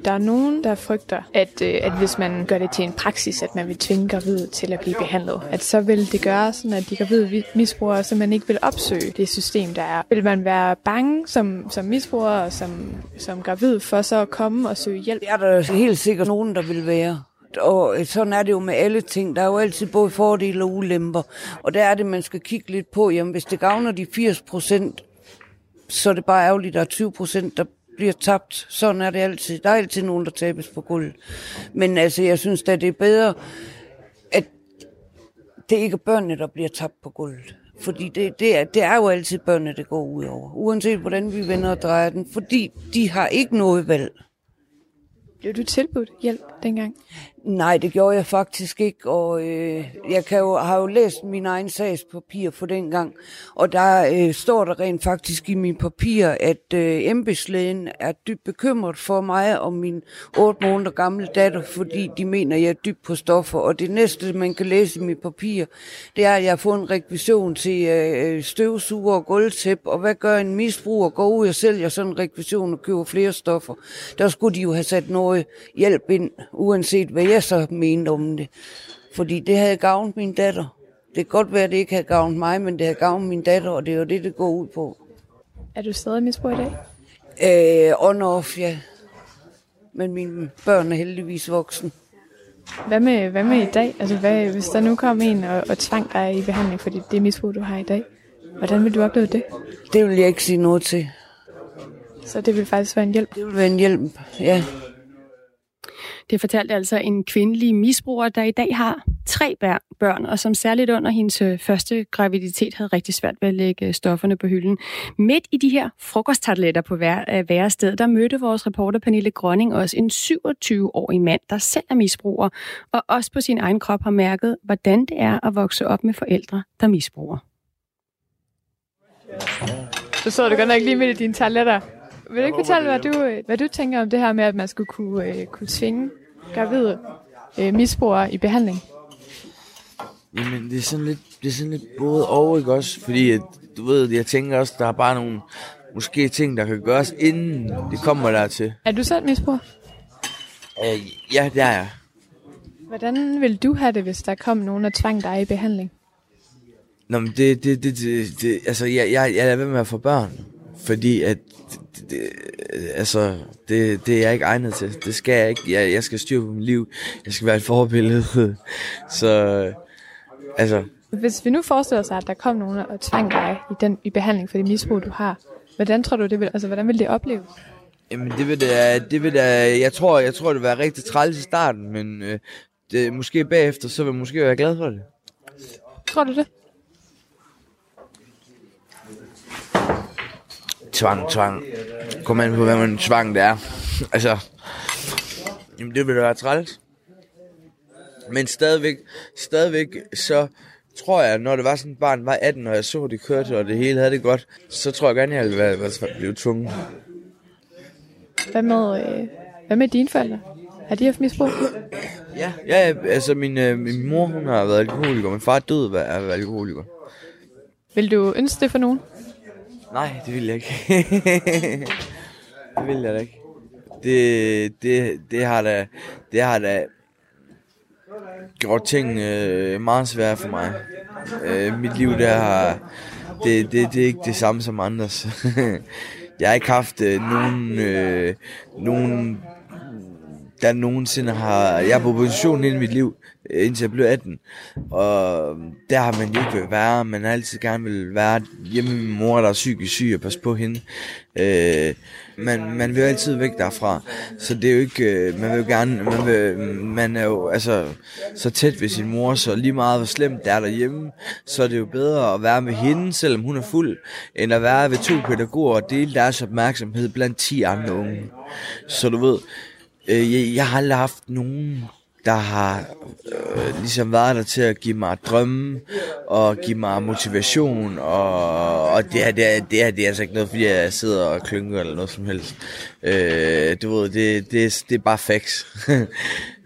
Der er nogen, der frygter, at, øh, at hvis man gør det til en praksis, at man vil tvinge gravide til at blive behandlet, at så vil det gøre sådan, at de gravide misbrugere så man ikke vil opsøge det system, der er. Vil man være bange som, som misbruger og som, som gravid for så at komme og søge hjælp? Det er der helt sikkert nogen, der vil være og sådan er det jo med alle ting. Der er jo altid både fordele og ulemper. Og der er det, man skal kigge lidt på, jamen hvis det gavner de 80 procent, så er det bare ærgerligt, at der er 20 procent, der bliver tabt. Sådan er det altid. Der er altid nogen, der tabes på gulvet. Men altså, jeg synes at det er bedre, at det ikke er børnene, der bliver tabt på gulvet. Fordi det, det, er, det er jo altid børnene, det går ud over. Uanset hvordan vi vender og drejer den. Fordi de har ikke noget valg. Blev du tilbudt hjælp dengang? Nej, det gjorde jeg faktisk ikke, og øh, jeg kan jo, har jo læst min egen sagspapir for den gang, og der øh, står der rent faktisk i min papir, at øh, embedslægen er dybt bekymret for mig og min 8 måneder gamle datter, fordi de mener, at jeg er dybt på stoffer, og det næste, man kan læse i mine papir, det er, at jeg har fået en rekvision til øh, støvsuger og gulvtæp, og hvad gør en misbruger? Går ud og sælger sådan en rekvision og køber flere stoffer. Der skulle de jo have sat noget hjælp ind, uanset hvad jeg så mente om det. Fordi det havde gavnet min datter. Det kan godt være, at det ikke havde gavnet mig, men det havde gavnet min datter, og det er jo det, det går ud på. Er du stadig misbrug i dag? Øh, on off, ja. Men mine børn er heldigvis voksen. Hvad med, hvad med i dag? Altså, hvad, hvis der nu kom en og, og tvang dig i behandling for det misbrug, du har i dag, hvordan vil du opleve det? Det vil jeg ikke sige noget til. Så det vil faktisk være en hjælp? Det vil være en hjælp, ja. Det fortalte altså en kvindelig misbruger, der i dag har tre børn, og som særligt under hendes øh, første graviditet havde rigtig svært ved at lægge øh, stofferne på hylden. Midt i de her frokosttartletter på hver, øh, sted, der mødte vores reporter Pernille Grønning også en 27-årig mand, der selv er misbruger, og også på sin egen krop har mærket, hvordan det er at vokse op med forældre, der misbruger. Så så du godt nok lige midt i dine tarletter. Vil du ikke fortælle, hvad du, øh, hvad du tænker om det her med, at man skulle kunne, øh, kunne tvinge gravide øh, misbrugere i behandling? Jamen, det er sådan lidt, det er sådan lidt både og, ikke også? Fordi, at, du ved, jeg tænker også, der er bare nogle måske ting, der kan gøres, inden det kommer dertil. Er du selv misbruger? Øh, ja, det er jeg. Hvordan vil du have det, hvis der kom nogen og tvang dig i behandling? Nå, men det, det, det, det, det altså, jeg, jeg, jeg er ved med at få børn, fordi at det, det, altså, det, det er jeg ikke egnet til. Det skal jeg ikke. Jeg, jeg skal styre på mit liv. Jeg skal være et forbillede. Så, altså... Hvis vi nu forestiller os, at der kom nogen og tvang dig i, den, i behandling for det misbrug, du har, hvordan tror du, det vil, altså, hvordan vil det opleves? Jamen, det vil da, det vil da, jeg tror, jeg tror, det vil være rigtig træls i starten, men øh, det, måske bagefter, så vil jeg måske være glad for det. Tror du det? Tvang, tvang. Kom an på, hvad man tvang det er. altså, jamen, det vil da være træls. Men stadigvæk, stadigvæk, så tror jeg, når det var sådan et barn var 18, og jeg så, de kørte, og det hele havde det godt, så tror jeg gerne, jeg ville være, være, blive tvunget. Hvad med, øh, hvad med dine forældre? Har de haft misbrug? Ja, ja altså min, øh, min mor hun har været alkoholiker, min far døde af at være alkoholiker. Vil du ønske det for nogen? Nej, det vil jeg ikke. det vil jeg da ikke. Det, det, det har da, det har da gjort ting øh, meget svære for mig. Øh, mit liv, der har, det, det, det er ikke det samme som andres. jeg har ikke haft øh, nogen, øh, nogen, der nogensinde har... Jeg er på position i mit liv, øh, indtil jeg blev 18. Og øhm, der har man jo ikke været være. Man har altid gerne vil være hjemme med min mor, der er psykisk syg, og passe på hende. Øh, man, man vil jo altid væk derfra. Så det er jo ikke, øh, man vil jo gerne, man, vil, man er jo altså så tæt ved sin mor, så lige meget hvor slemt det er derhjemme, så er det jo bedre at være med hende, selvom hun er fuld, end at være ved to pædagoger og dele deres opmærksomhed blandt 10 andre unge. Så du ved, øh, jeg, jeg har aldrig haft nogen der har øh, ligesom været der til at give mig drømme og give mig motivation og, og det, her, det, her, det her det er altså ikke noget fordi jeg sidder og klynker eller noget som helst. Øh, du ved det, det, det er bare facts.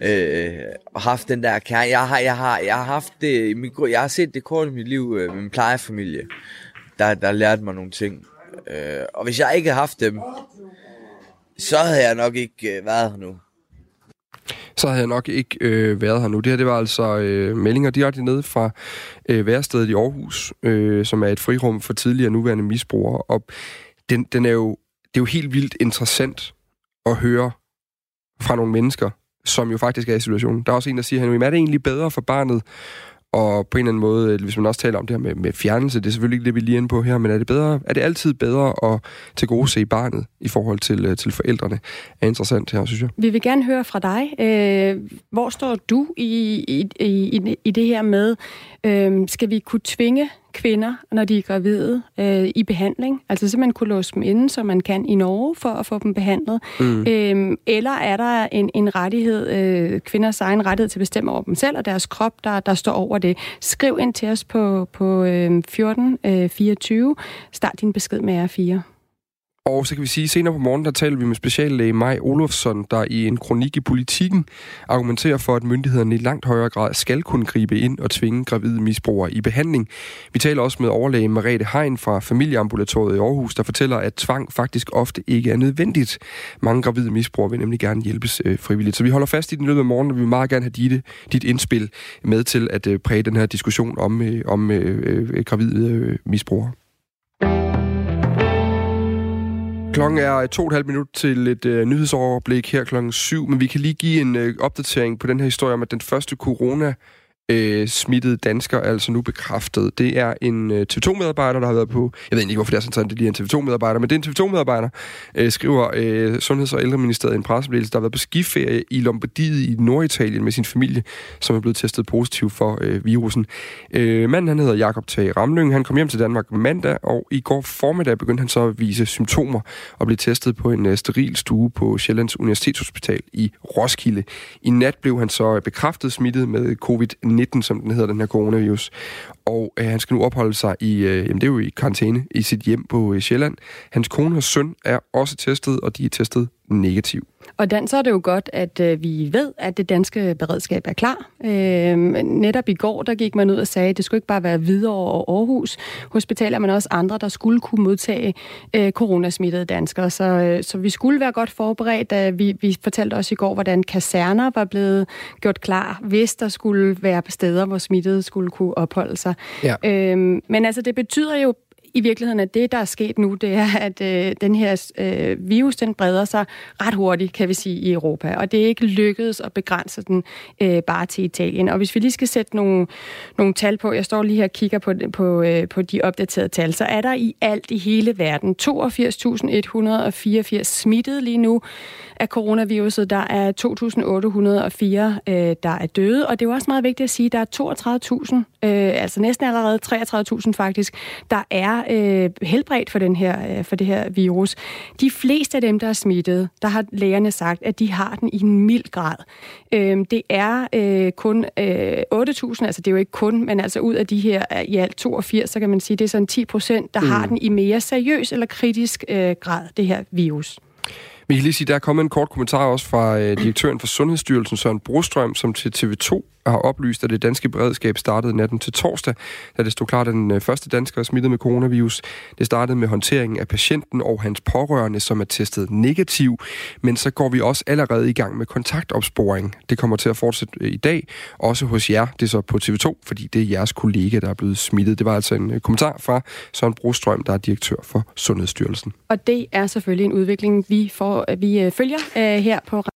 Øh, og haft den der kerne jeg har, jeg har, jeg har haft det jeg har set det kort i mit liv øh, med min plejefamilie der, der lærte mig nogle ting. Øh, og hvis jeg ikke havde haft dem så havde jeg nok ikke øh, været her nu så havde jeg nok ikke øh, været her nu. Det her det var altså øh, meldinger direkte ned fra øh, værestedet i Aarhus, øh, som er et frirum for tidligere nuværende misbrugere. Og den, den er jo, det er jo helt vildt interessant at høre fra nogle mennesker, som jo faktisk er i situationen. Der er også en, der siger, at er det egentlig bedre for barnet og på en eller anden måde, øh, hvis man også taler om det her med, med fjernelse, det er selvfølgelig ikke det, vi lige er inde på her, men er det, bedre, er det altid bedre at til gode se barnet i forhold til, øh, til forældrene? Er interessant her, synes jeg. Vi vil gerne høre fra dig. Øh, hvor står du i, i, i, i det her med, øh, skal vi kunne tvinge kvinder, når de er gravide, øh, i behandling. Altså simpelthen kunne låse dem inde, som man kan i Norge, for at få dem behandlet. Mm. Øh, eller er der en, en rettighed, øh, kvinders egen rettighed til at bestemme over dem selv og deres krop, der, der står over det. Skriv ind til os på, på øh, 1424. Øh, Start din besked med R4. Og så kan vi sige, at senere på morgen, der taler vi med speciallæge Maj Olofsson, der i en kronik i politikken argumenterer for, at myndighederne i langt højere grad skal kunne gribe ind og tvinge gravide misbrugere i behandling. Vi taler også med overlæge Marete Hein fra Familieambulatoriet i Aarhus, der fortæller, at tvang faktisk ofte ikke er nødvendigt. Mange gravide misbrugere vil nemlig gerne hjælpes øh, frivilligt. Så vi holder fast i den løbet af morgen, og vi vil meget gerne have dit, dit indspil med til at øh, præge den her diskussion om, øh, om øh, øh, gravide øh, misbrugere. Klokken er to og et halvt minut til et øh, nyhedsoverblik her klokken syv, men vi kan lige give en øh, opdatering på den her historie om, at den første corona øh, smittede dansker er altså nu bekræftet. Det er en øh, TV2-medarbejder, der har været på... Jeg ved ikke, hvorfor det er sådan, at det lige er en TV2-medarbejder, men det er en TV2-medarbejder, øh, skriver øh, Sundheds- og Ældreministeriet i en pressemeddelelse, der har været på skiferie i Lombardiet i Norditalien med sin familie, som er blevet testet positiv for øh, virusen. Øh, manden han hedder Jakob Tage Ramlyng. Han kom hjem til Danmark mandag, og i går formiddag begyndte han så at vise symptomer og blev testet på en øh, steril stue på Sjællands Universitetshospital i Roskilde. I nat blev han så øh, bekræftet smittet med covid-19 19 som den hedder, den her coronavirus. Og øh, han skal nu opholde sig i, øh, jamen det er jo i karantæne, i sit hjem på øh, Sjælland. Hans kone og søn er også testet, og de er testet negativ. Og Dan, så er det jo godt, at øh, vi ved, at det danske beredskab er klar. Øh, netop i går, der gik man ud og sagde, at det skulle ikke bare være Hvidovre og Aarhus hospitaler, men også andre, der skulle kunne modtage øh, coronasmittede danskere. Så, øh, så vi skulle være godt forberedt. Da vi, vi fortalte også i går, hvordan kaserner var blevet gjort klar, hvis der skulle være steder, hvor smittede skulle kunne opholde sig. Ja. Øh, men altså, det betyder jo i virkeligheden, at det, der er sket nu, det er, at øh, den her øh, virus, den breder sig ret hurtigt, kan vi sige, i Europa. Og det er ikke lykkedes at begrænse den øh, bare til Italien. Og hvis vi lige skal sætte nogle, nogle tal på, jeg står lige her og kigger på, på, øh, på de opdaterede tal, så er der i alt i hele verden 82.184 smittet lige nu af coronaviruset. Der er 2.804, øh, der er døde, og det er jo også meget vigtigt at sige, at der er 32.000, øh, altså næsten allerede 33.000 faktisk, der er øh, helbredt for, den her, øh, for det her virus. De fleste af dem, der er smittet, der har lægerne sagt, at de har den i en mild grad. Øh, det er øh, kun øh, 8.000, altså det er jo ikke kun, men altså ud af de her i alt 82, så kan man sige, det er sådan 10 procent, der mm. har den i mere seriøs eller kritisk øh, grad, det her virus. Vi kan lige sige, der er kommet en kort kommentar også fra øh, direktøren for Sundhedsstyrelsen, Søren Brostrøm, som til TV2 har oplyst, at det danske beredskab startede natten til torsdag, da det stod klart, at den øh, første dansker er smittet med coronavirus. Det startede med håndteringen af patienten og hans pårørende, som er testet negativ. Men så går vi også allerede i gang med kontaktopsporing. Det kommer til at fortsætte øh, i dag, også hos jer. Det er så på TV2, fordi det er jeres kollega, der er blevet smittet. Det var altså en øh, kommentar fra Søren Brostrøm, der er direktør for Sundhedsstyrelsen. Og det er selvfølgelig en udvikling, vi, får, vi følger her på